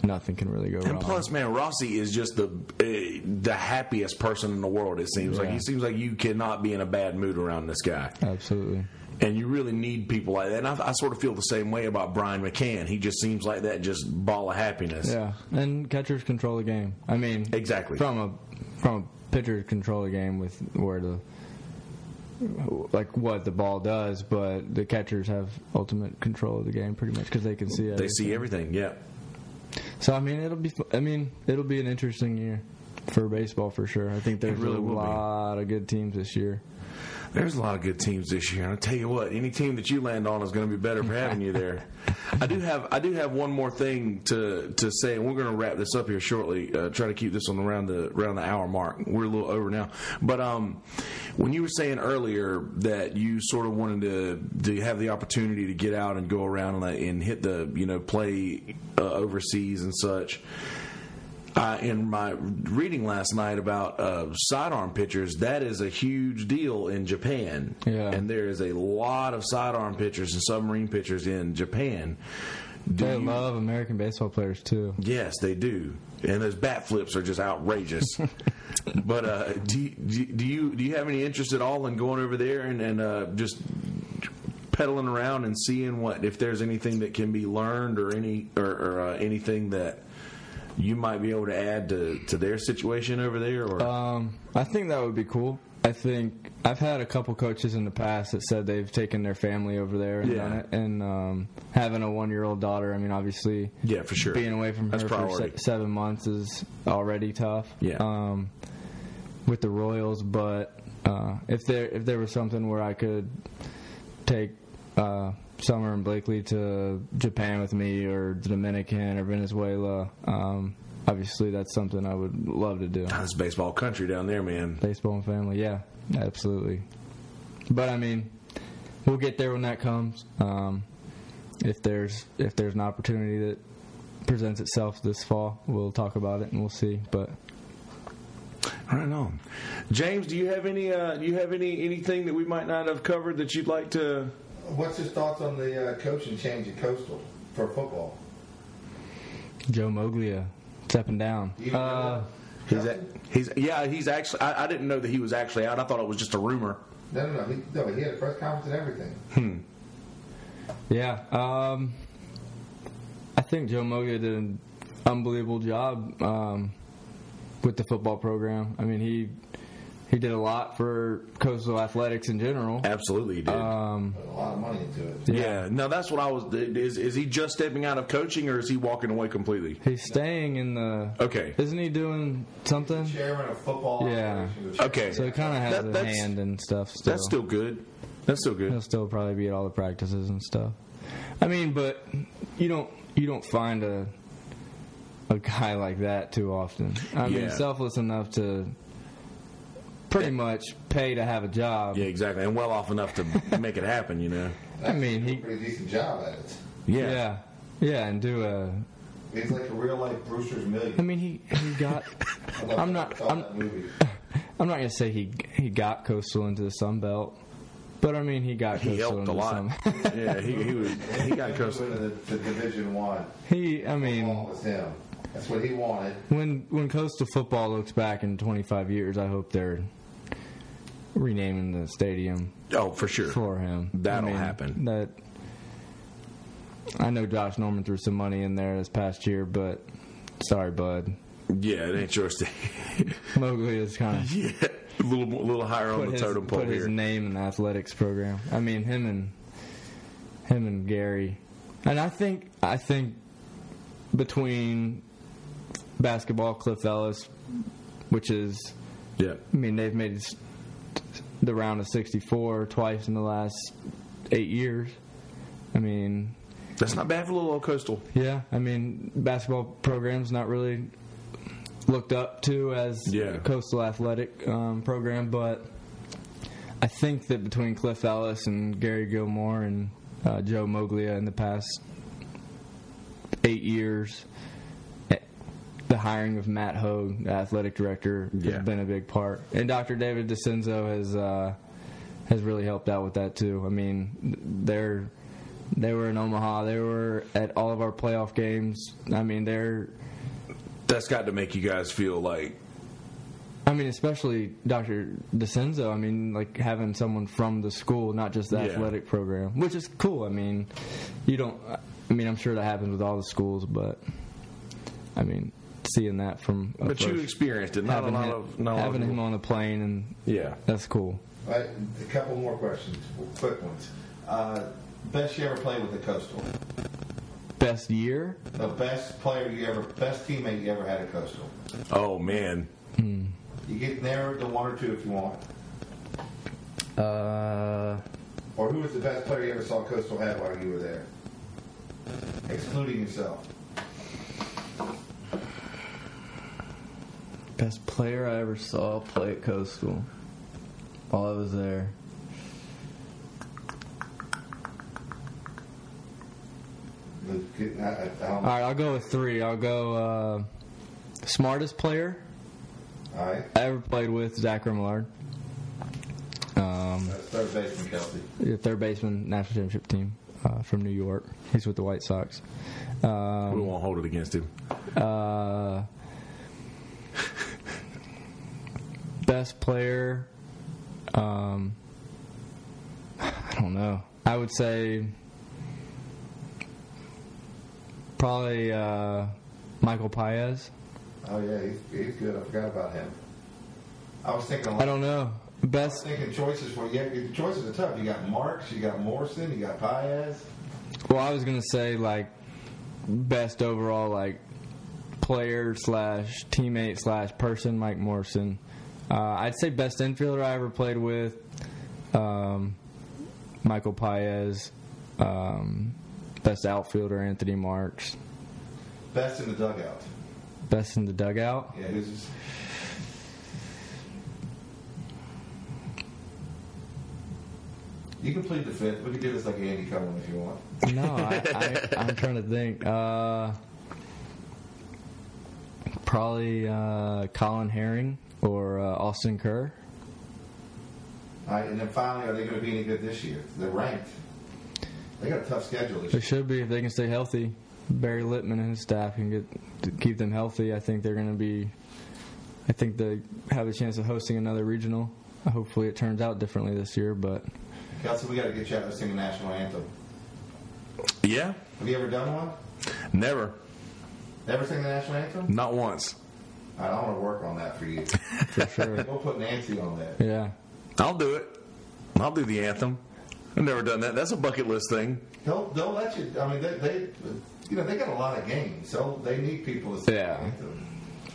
Nothing can really go wrong. And plus, man, Rossi is just the uh, the happiest person in the world. It seems like he seems like you cannot be in a bad mood around this guy, absolutely. And you really need people like that. And I, I sort of feel the same way about Brian McCann. He just seems like that, just ball of happiness. Yeah, and catchers control the game. I mean, Exactly. from a from a pitcher control the game with where the like what the ball does, but the catchers have ultimate control of the game pretty much because they can see They everything. see everything. Yeah. So I mean, it'll be. I mean, it'll be an interesting year for baseball for sure. I think there's really a will be. lot of good teams this year. There's a lot of good teams this year, and I tell you what, any team that you land on is going to be better for having you there. I do have I do have one more thing to to say, and we're going to wrap this up here shortly. Uh, try to keep this on around the around the hour mark. We're a little over now, but um, when you were saying earlier that you sort of wanted to to have the opportunity to get out and go around and, and hit the you know play uh, overseas and such. Uh, in my reading last night about uh, sidearm pitchers, that is a huge deal in Japan. Yeah. And there is a lot of sidearm pitchers and submarine pitchers in Japan. Do They you- love American baseball players too. Yes, they do, and those bat flips are just outrageous. but uh, do, you, do you- do you do you have any interest at all in going over there and, and uh, just pedaling around and seeing what if there's anything that can be learned or any or, or uh, anything that you might be able to add to, to their situation over there? Or Um, I think that would be cool. I think I've had a couple coaches in the past that said they've taken their family over there and Yeah. done it. And um, having a one-year-old daughter, I mean, obviously, yeah, for sure. being away from That's her for se- seven months is already tough. Yeah. Um, with the Royals, but uh, if there if there was something where I could take uh, Summer and Blakely to Japan with me, or the Dominican, or Venezuela, um, obviously that's something I would love to do. It's baseball country down there, man. Baseball and family, yeah, absolutely. But I mean, we'll get there when that comes. Um, if there's if there's an opportunity that presents itself this fall, we'll talk about it and we'll see. But Right on, James. Do you have any? Uh, do you have any anything that we might not have covered that you'd like to? What's his thoughts on the uh, coaching change at Coastal for football? Joe Moglia stepping down. You know Uh, He's a, he's yeah. He's actually. I, I didn't know that he was actually out. I thought it was just a rumor. No, no, no. He, no, he had a press conference and everything. Hmm. Yeah, um, I think Joe Moglia did an unbelievable job um, with the football program. I mean, he he did a lot for coastal athletics in general. Absolutely, he did. Um, Put a lot of money into it. yeah. No, that's what I was. Is is he just stepping out of coaching, or is he walking away completely? he's staying in the. Okay. Isn't he doing something? Chairman of football. Yeah. Okay. So he kind of has That- a that's- hand and stuff. Still. That's still good. That's still good. He'll still probably be at all the practices and stuff. I mean, but you don't you don't find a a guy like that too often. I mean, selfless enough to pretty much pay to have a job. Yeah, exactly. And well off enough to make it happen. You know. I mean, He he a pretty decent job at it. Yeah. yeah yeah, and do a. He's like a real life Brewster's Million. I mean, he he got. I love I'm not- I saw I'm- I'm not gonna say he he got coastal into the Sun Belt, but I mean he got He coastal helped a lot. Sun. yeah, he he was he got coast. Went to the, to Division One. he, I mean, Football was him. That's what he wanted. When when coastal football looks back in 25 years, I hope they're renaming the stadium Oh, for sure. for him. That'll I mean, happen. That I know Josh Norman threw some money in there this past year, but sorry, bud. Yeah, it ain't your to. Moglia is kind of yeah, a little a little higher on the his, totem pole put his here. name in the athletics program. I mean, him and him and Gary, and I think I think between basketball, Cliff Ellis, which is Yeah, I mean, they've made the round of 64 twice in the last eight years. I mean, that's not bad for a little old coastal. yeah, I mean, basketball program's not really looked up to as Yeah. a coastal athletic um, program, but I think that between Cliff Ellis and Gary Gilmore and uh, Joe Moglia in the past eight years, the hiring of Matt Hogue, the athletic director, Yeah. has been a big part, and Dr. David DeCenzo has uh, has really helped out with that too. I mean, they're They were in Omaha. They were at all of our playoff games. I mean, they're. That's got to make you guys feel like I mean, especially Dr. DeCenzo. I mean, like having someone from the school, not just the Yeah. athletic program, which is cool. I mean, you don't. I mean, I'm sure that happens with all the schools, but I mean, seeing that from up But you experienced it. Not a having, lot him, of not having him on the plane, and Yeah. that's cool. All right, a couple more questions, quick ones. Uh, best you ever played with the Coastal? Best year? The best player you ever, best teammate you ever had at Coastal? Oh man. You get narrowed to one or two if you want. Uh, Or who was the best player you ever saw Coastal have while you were there? Excluding yourself. Best player I ever saw play at Coastal while I was there. All right, I'll go with three. I'll go uh, smartest player All right, I ever played with Zach Remillard. Um, third baseman Kelsey. the third baseman, national championship team uh, from New York. He's with the White Sox. We Um, won't hold it against him. uh, best player, um, I don't know. I would say probably uh, Michael Paez. Oh yeah, he's, he's good. I forgot about him. I was thinking. I don't know. I was Best. thinking choices for you. The choices are tough. You got Marks, you got Morrison, you got Paez. Well, I was gonna say like best overall like player slash teammate slash person, Mike Morrison. Uh, I'd say best infielder I ever played with, um, Michael Paez. Um, best outfielder Anthony Marks. Best in the dugout. Best in the dugout. Yeah, who's just, You can plead the fifth. We can do this like Andy Cohen if you want. No, I, I, I'm trying to think. Uh, probably uh, Colin Herring or uh, Austin Kerr. All right, and then finally, are they going to be any good this year? They're ranked. They got a tough schedule this They year. should be if they can stay healthy. Barry Littman and his staff can get to keep them healthy. I think they're going to be. I think they have a chance of hosting another regional. Hopefully, it turns out differently this year. But Kelsey, we got to get you out to sing a national anthem. Yeah. Have you ever done one? Never. Never sing the national anthem? Not once. All right, I want to work on that for you. for sure, we'll put Nancy on that. yeah. I'll do it. I'll do the anthem. I've never done that. That's a bucket list thing. They'll, they'll let you. I mean, they, they, you know, they got a lot of games, so they need people to sing Yeah. the anthem.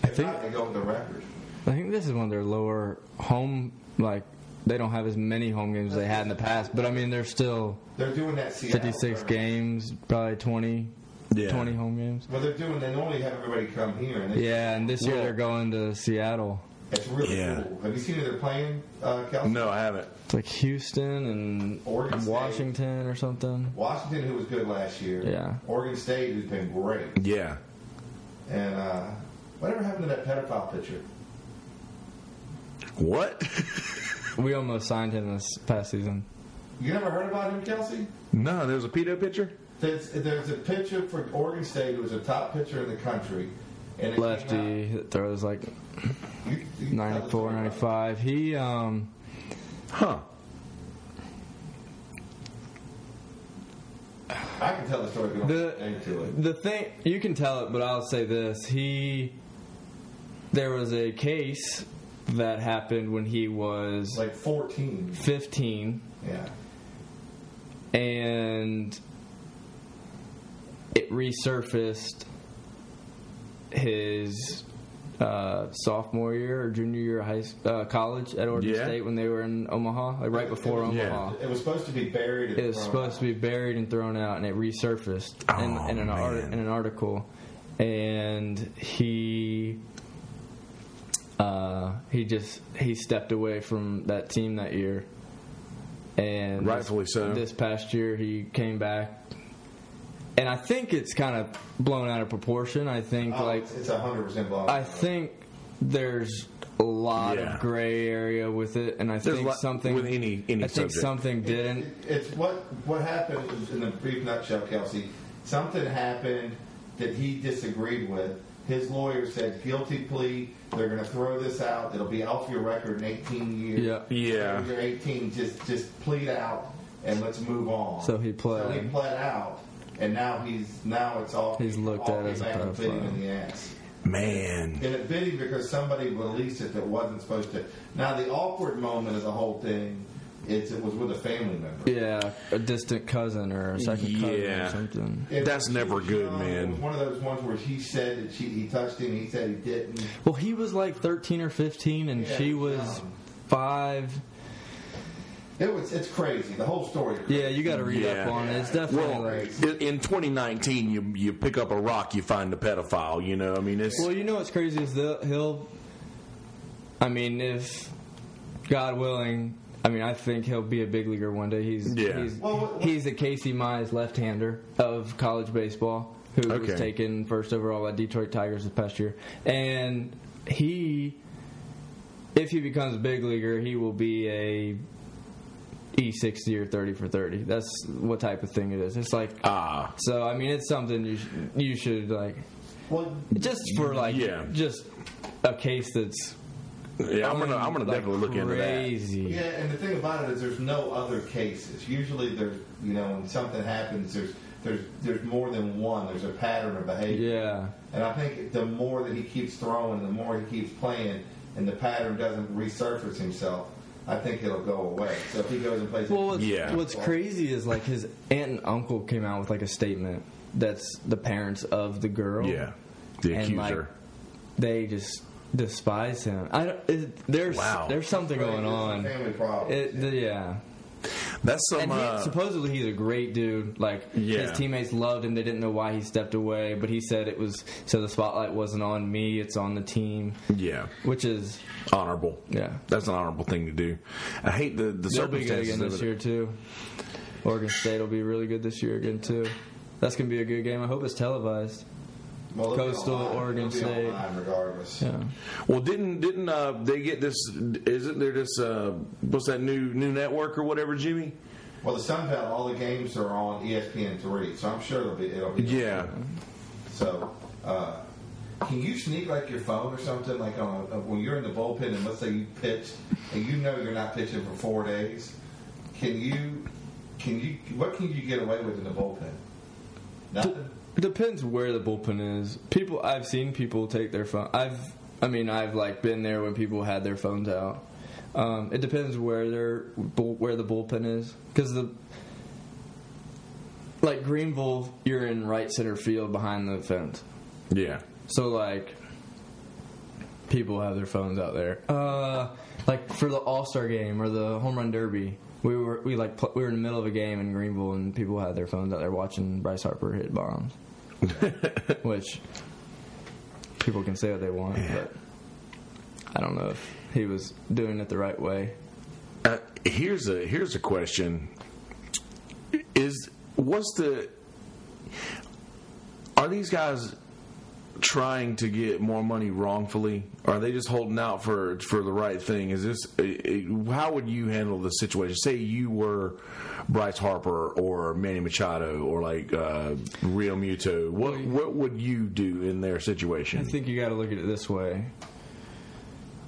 I think- not, they go with the record. I think this is one of their lower home. Like they don't have as many home games as they had in the past. But I mean, they're still They're doing that Seattle 56 tournament. games, probably 20, Yeah. 20 home games. Well, they're doing. They normally have everybody come here, and Yeah, and this year Well- they're going to Seattle. it's really Yeah. cool. Have you seen who they're playing, uh, Kelsey? No, I haven't. It's like Houston and Oregon State. Washington or something. Washington, who was good last year. Yeah. Oregon State, who's been great. Yeah. And uh, whatever happened to that pedophile pitcher? What? We almost signed him this past season. You never heard about him, Kelsey? no, there was a pedo pitcher. There's, there's a pitcher for Oregon State who was a top pitcher in the country. And Lefty that throws like you- you 94, story about it. 95. He um Huh. I can tell the story if you the get it. the thing you can tell it, but I'll say this: he there was a case that happened when he was Like 14. 15, Yeah. and it resurfaced his uh, sophomore year or junior year of high s- uh, college at Oregon Yeah. State when they were in Omaha, like right before It was- Omaha. It was supposed to be buried. and It was thrown supposed out. to be buried and thrown out, and it resurfaced in, Oh, in, an, art, in an article. And he uh, he just he stepped away from that team that year, and Rightfully this, so. This past year, he came back, and I think it's kind of blown out of proportion. I think Oh, like it's- it's 100% blown. I think there's a lot Yeah. of gray area with it, and I There's think lot- something with any- any I think something didn't. It- It's what what happened in a brief nutshell, Kelsey. Something happened that he disagreed with. His lawyer said guilty plea. They're going to throw this out. It'll be off your record in 18 years. Yeah. Yeah. When you're 18. Just just plead out and let's move on. So he pled. So he pled out, and now he's now it's all He's looked all at as a came back and bit him pedophile. in the ass. Man. And it bit him because somebody released it that wasn't supposed to. Now the awkward moment of the whole thing is it was with a family member. Yeah, a distant cousin or a second cousin Yeah. or something. It- That's never was good, young. man. It was one of those ones where he said that she, he touched him, he said he didn't. Well, he was like 13 or 15, and Yeah, she was was young. five. It was it's crazy. The whole story. Yeah, you got to read Yeah. up on it. It's definitely Well, like. in in 2019, you you pick up a rock, you find a pedophile. You know, I mean, it's Well, you know what's crazy is the, he'll. I mean, if God willing, I mean, I think he'll be a big leaguer one day. He's Yeah. he's, Well, what- he's the Casey Mize left-hander of college baseball, who Okay. was taken first overall by Detroit Tigers this past year, and he, if he becomes a big leaguer, he will be a E60 or 30 for 30. That's what type of thing it is. It's like ah, so. I mean, it's something you sh- you should like Well, just for like Yeah. just a case that's yeah. I'm gonna I'm gonna like definitely look into that. crazy. yeah, and the thing about it is, there's no other cases. Usually, there's you know when something happens, there's there's there's more than one. There's a pattern of behavior. Yeah. And I think the more that he keeps throwing, the more he keeps playing, and the pattern doesn't resurface himself, I think it'll go away. So if he goes and plays, Well, what's, Yeah. what's crazy is like his aunt and uncle came out with like a statement that's the parents of the girl. Yeah, the And, like, accuser. They just despise him. I don't, it, there's Wow. there's something Right, going this is a on. family problem. It, the- yeah. That's some. And he, uh, supposedly he's a great dude. Like Yeah. his teammates loved him. They didn't know why he stepped away, but he said it was so the spotlight wasn't on me. It's on the team, yeah, which is honorable. yeah. That's an honorable thing to do. I hate the the They'll be good again this year too. Oregon State will be really good this year again too. That's gonna be a good game. I hope it's televised. Well, it'll be Coastal, online. Oregon be State. regardless. Yeah. Well, didn't didn't uh, they get this? Isn't there this? Uh, what's that new new network or whatever, Jimmy? Well, the Sun Belt, all the games are on ESPN three, so I'm sure it'll be it'll be. Yeah, So, uh, can you sneak like your phone or something like on a, when you're in the bullpen and let's say you pitch and you know you're not pitching for four days? Can you? Can you? What can you get away with in the bullpen? Nothing. It depends where the bullpen is. People, I've seen people take their phone. I've, I mean, I've like been there when people had their phones out. Um, it depends where their where the bullpen is because the like Greenville, you're in right center field behind the fence. yeah. So like, people have their phones out there. Uh, like for the All Star game or the Home Run Derby, we were we like pl- we were in the middle of a game in Greenville and people had their phones out there watching Bryce Harper hit bombs, which people can say what they want, but I don't know if he was doing it the right way. Uh, here's a here's a question: Is what's the are these guys trying to get more money wrongfully? Or are they just holding out for for the right thing? Is this how would you handle the situation? Say you were Bryce Harper or Manny Machado or like uh, Realmuto. What what would you do in their situation? I think you got to look at it this way.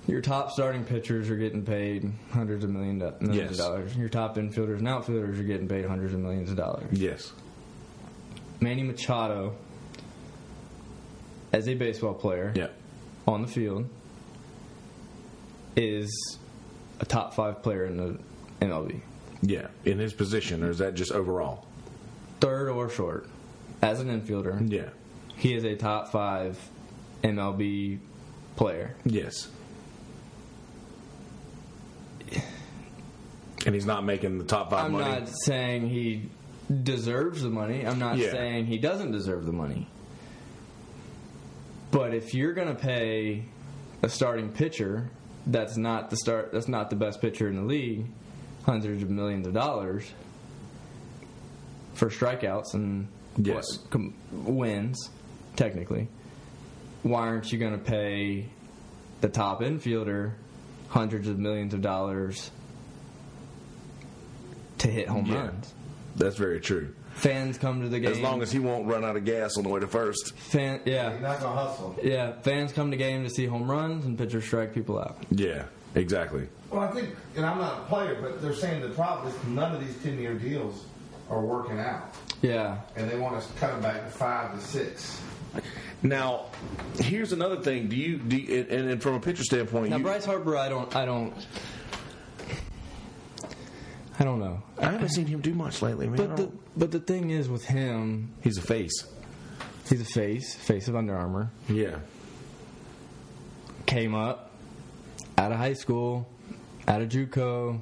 Your top starting pitchers are getting paid hundreds of million do- millions Yes. of dollars. Your top infielders and outfielders are getting paid hundreds of millions of dollars. Yes. Manny Machado, as a baseball player Yeah. on the field, is a top five player in the MLB, Yeah. In his position, or is that just overall? third or short. As an infielder, Yeah. he is a top five MLB player. Yes. And he's not making the top 5 I'm money. not saying he deserves the money. I'm not Yeah. saying he doesn't deserve the money. But if you're going to pay a starting pitcher that's not the start that's not the best pitcher in the league hundreds of millions of dollars for strikeouts and Yes. what, com, wins technically why aren't you going to pay the top infielder hundreds of millions of dollars to hit home Yeah. runs. That's very true. Fans come to the game. As long as he won't run out of gas on the way to first. fan, He's yeah, not gonna hustle. yeah, fans come to game to see home runs and pitchers strike people out. Yeah, exactly. Well, I think, and I'm not a player, but they're saying the problem is none of these 10 year deals are working out. Yeah, And they want us to cut them back to five to six. Now, here's another thing. Do you, do you and, and from a pitcher standpoint, now you, Bryce Harper, I don't, I don't, I don't know. I haven't seen him do much lately, man. I But the but the thing is with him, he's a face. he's a face, face of Under Armour. Yeah. Came up out of high school, out of JUCO,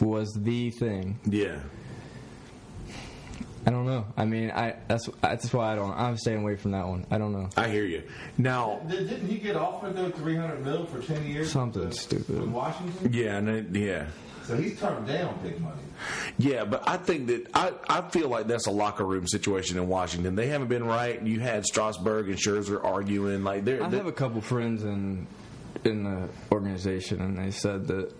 was the thing. Yeah. I don't know. I mean, I that's that's why I don't. I'm staying away from that one. I don't know. I hear you. Now, Did, didn't he get offered though 300 mil for 10 years? Something with- stupid. With Washington? yeah, and it- yeah. So he's turned down big money. Yeah, but I think that I, I feel like that's a locker room situation in Washington. They haven't been right. You had Strasburg and Scherzer arguing like they're. I they- have a couple friends in in the organization, and they said that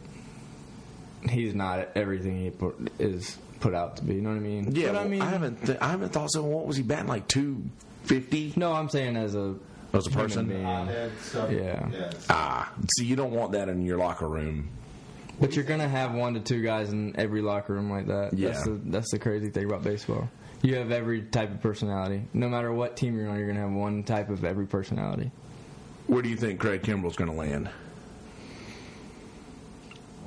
he's not everything he put, is put out to be. You know what I mean? yeah, But well, I mean, I haven't. Th- I haven't thought so. What was he batting like two fifty no, I'm saying as a as a human person? being. Hothead. Yeah. yeah. Ah, see, you don't want that in your locker room. But you're gonna have one to two guys in every locker room like that. Yeah. That's the that's the crazy thing about baseball. You have every type of personality. No matter what team you're on, you're gonna have one type of every personality. Where do you think Craig Kimbrel's going to land?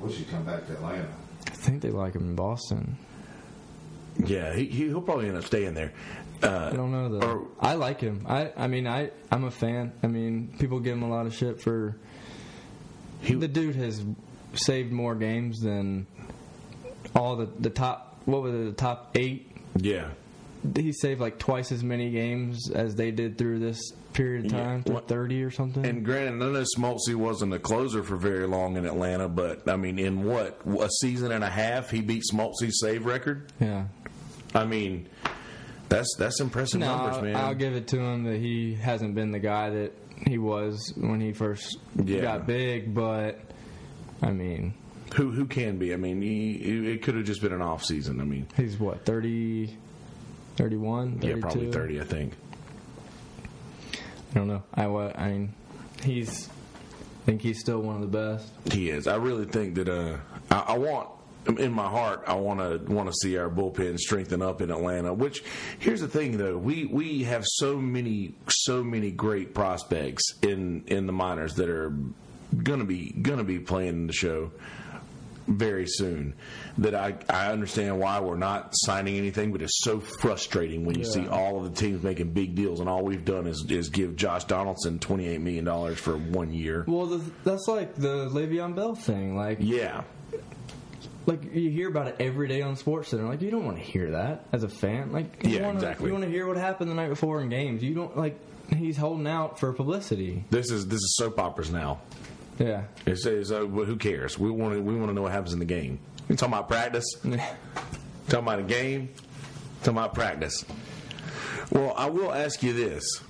I Wish he'd come back to Atlanta. I think they like him in Boston. Yeah, he, he'll probably end up staying there. Uh, I don't know though. Or- I like him. I I mean I I'm a fan. I mean people give him a lot of shit for. He- the dude has saved more games than all the the top. What was it? The top eight. yeah, He saved like twice as many games as they did through this period of Yeah. time. What- Thirty or something. And granted, I know Smoltzy wasn't a closer for very long in Atlanta, but I mean, in what a season and a half, he beat Smoltzy's save record. yeah. I mean, that's that's impressive No, numbers, man. I'll give it to him that he hasn't been the guy that he was when he first Yeah. got big, but I mean, who who can be? I mean, he, it could have just been an off season. I mean, he's what 30, 31, yeah, probably thirty, I think. I don't know. I I mean, he's. I think he's still one of the best. He is. I really think that uh, I, I want in my heart I want to want to see our bullpen strengthen up in Atlanta. Which here's the thing though, we we have so many so many great prospects in in the minors that are gonna be gonna be playing in the show very soon that I, I understand why we're not signing anything, but it's so frustrating when you see all of the teams making big deals and all we've done is, is give Josh Donaldson $28 million for one year. Well, the, that's like the Le'Veon Bell thing. Like, Yeah. like you hear about it every day on Sports Center. Like, you don't want to hear that as a fan. Like, you Yeah, wanna, exactly. You want to hear what happened the night before in games. You don't like. He's holding out for publicity. This is this is soap operas now. Yeah. It says, uh, who cares? We want to we want to know what happens in the game. You talking about practice? Talking about a game? Talking about practice? Well, I will ask you this: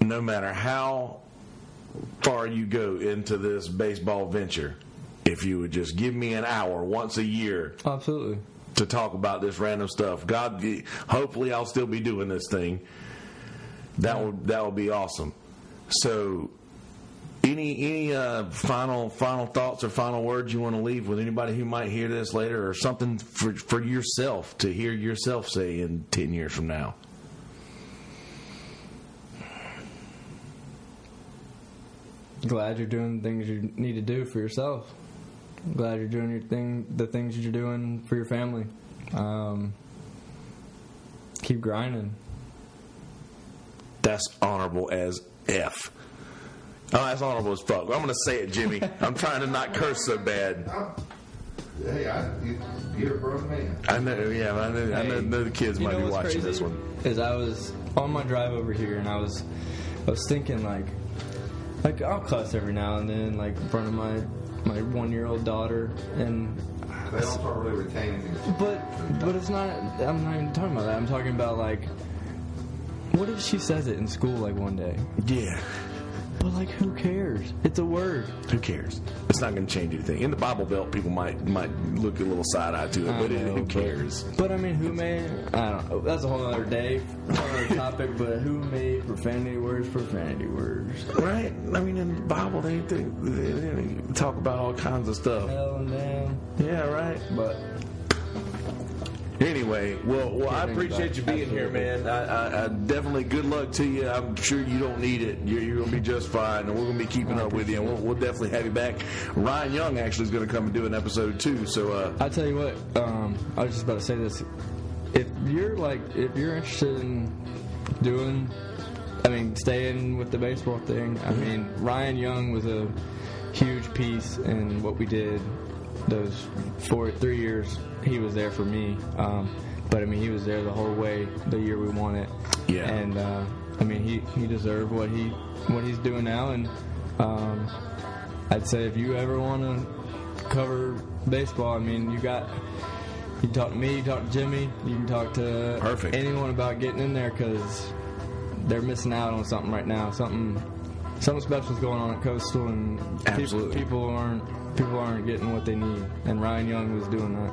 No matter how far you go into this baseball venture, if you would just give me an hour once a year Absolutely. to talk about this random stuff, God, hopefully I'll still be doing this thing. That would that would be awesome. So, any any uh, final final thoughts or final words you want to leave with anybody who might hear this later, or something for for yourself to hear yourself say in ten years from now? Glad you're doing the things you need to do for yourself. Glad you're doing your thing, the things that you're doing for your family. Um, keep grinding. That's honorable as f. Oh, that's honorable as fuck. I'm going to say it, Jimmy. I'm trying to not curse so bad. Hey, I, you, you're a grown man. I know, yeah, I know, I know, know the kids You might know be what's watching crazy? this one. Is I was on my drive over here and I was I was thinking like like I'll cuss every now and then like in front of my my one year old daughter and They don't start really retaining things. but but it's not I'm not even talking about that. I'm talking about like what if she says it in school like one day? Yeah. But like, who cares? It's a word. Who cares? It's not going to change anything. In the Bible Belt, people might might look a little side eye to it, I but it, who cares? But I mean, who made? I don't know. That's a whole other day, whole other topic. But who made profanity words? Profanity words. Right? I mean, in the Bible, they, they, they, they talk about all kinds of stuff. Hell and damn. Yeah, right. But Anyway, well, well, I appreciate you being here, man. I, I, I definitely good luck to you. I'm sure you don't need it. You're, you're going to be just fine, and we're going to be keeping up with you, and we'll, we'll definitely have you back. Ryan Young actually is going to come and do an episode too. So, uh, I tell you what, um, I was just about to say this. If you're like, if you're interested in doing, I mean, staying with the baseball thing, I mean, Ryan Young was a huge piece in what we did. Those four, three years, he was there for me. Um, but I mean, he was there the whole way the year we won it. Yeah. And uh, I mean, he he deserved what he what he's doing now, and um, I'd say if you ever want to cover baseball, I mean, you got. You can talk to me, you talk to Jimmy, you can talk to Perfect. anyone about getting in there because they're missing out on something right now. Something, something special is going on at Coastal, and peop- Absolutely. people aren't people aren't getting what they need. And Ryan Young was doing that.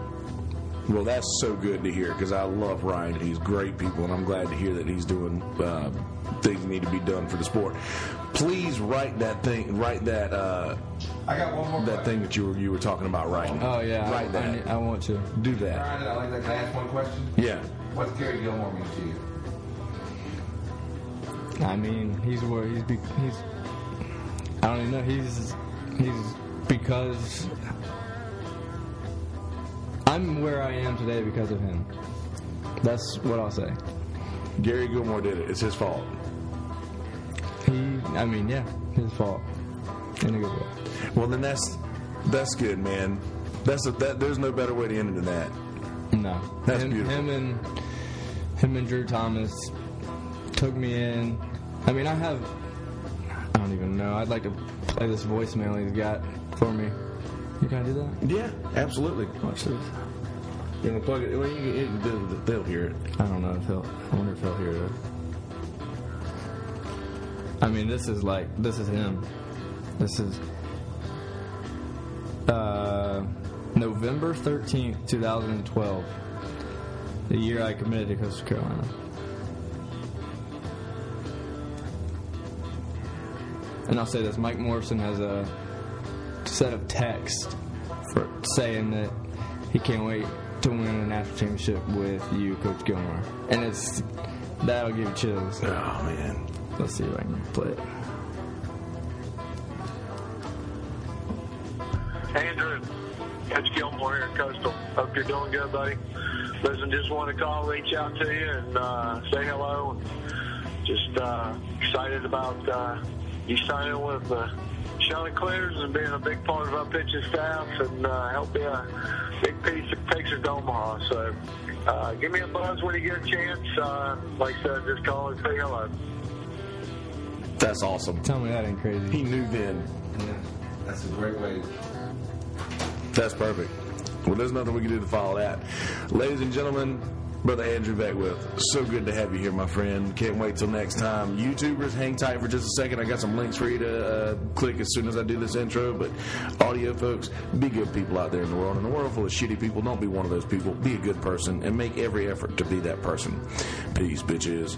Well, that's so good to hear because I love Ryan. and He's great people, and I'm glad to hear that he's doing uh, things that need to be done for the sport. Please write that thing, write that uh, I got one more that question. thing that you were you were talking about writing. Oh yeah, write I, that. I, need- I want to. Do that. Ryan, I like that. Can I ask one question? Yeah. What's Gary Gilmore mean to you? I mean, he's where he's be, he's. I don't even know. He's he's because I'm where I am today because of him. That's what I'll say. Gary Gilmore did it. It's his fault. He, I mean, yeah, his fault in a good way. Well, then that's that's good, man. That's a, that. There's no better way to end it than that. No, That's him, beautiful. Him and him and Drew Thomas took me in. I mean, I have. I don't even know. I'd like to play this voicemail he's got for me. You gonna do that? Yeah, absolutely. Watch this. You to plug it? Well, you, you, they'll, they'll hear it. I don't know if he'll. I wonder if he'll hear it. I mean, this is like this is him. This is uh, November thirteenth, two thousand and twelve, the year I committed to Coastal Carolina. And I'll say this: Mike Morrison has a set of text for saying that he can't wait to win a national championship with you, Coach Gilmore, and it's that'll give you chills. Oh man. Let's see if I can play it. Hey, Andrew, Coach Gilmore here at Coastal. Hope you're doing good, buddy. Listen, just want to call, reach out to you, and uh, say hello. Just uh, excited about uh, you signing with uh, Chanticleers and being a big part of our pitching staff and uh, help be a big piece of Texas to Omaha. So uh, give me a buzz when you get a chance. Uh, like I said, just call and say hello. That's awesome. Tell me that ain't crazy. He knew then. That's a great way. That's perfect. Well, there's nothing we can do to follow that. Ladies and gentlemen, Brother Andrew Beckwith, so good to have you here, my friend. Can't wait till next time. YouTubers, hang tight for just a second. I got some links for you to uh, click as soon as I do this intro. But audio folks, be good people out there in the world. In a world full of shitty people, don't be one of those people. Be a good person and make every effort to be that person. Peace, bitches.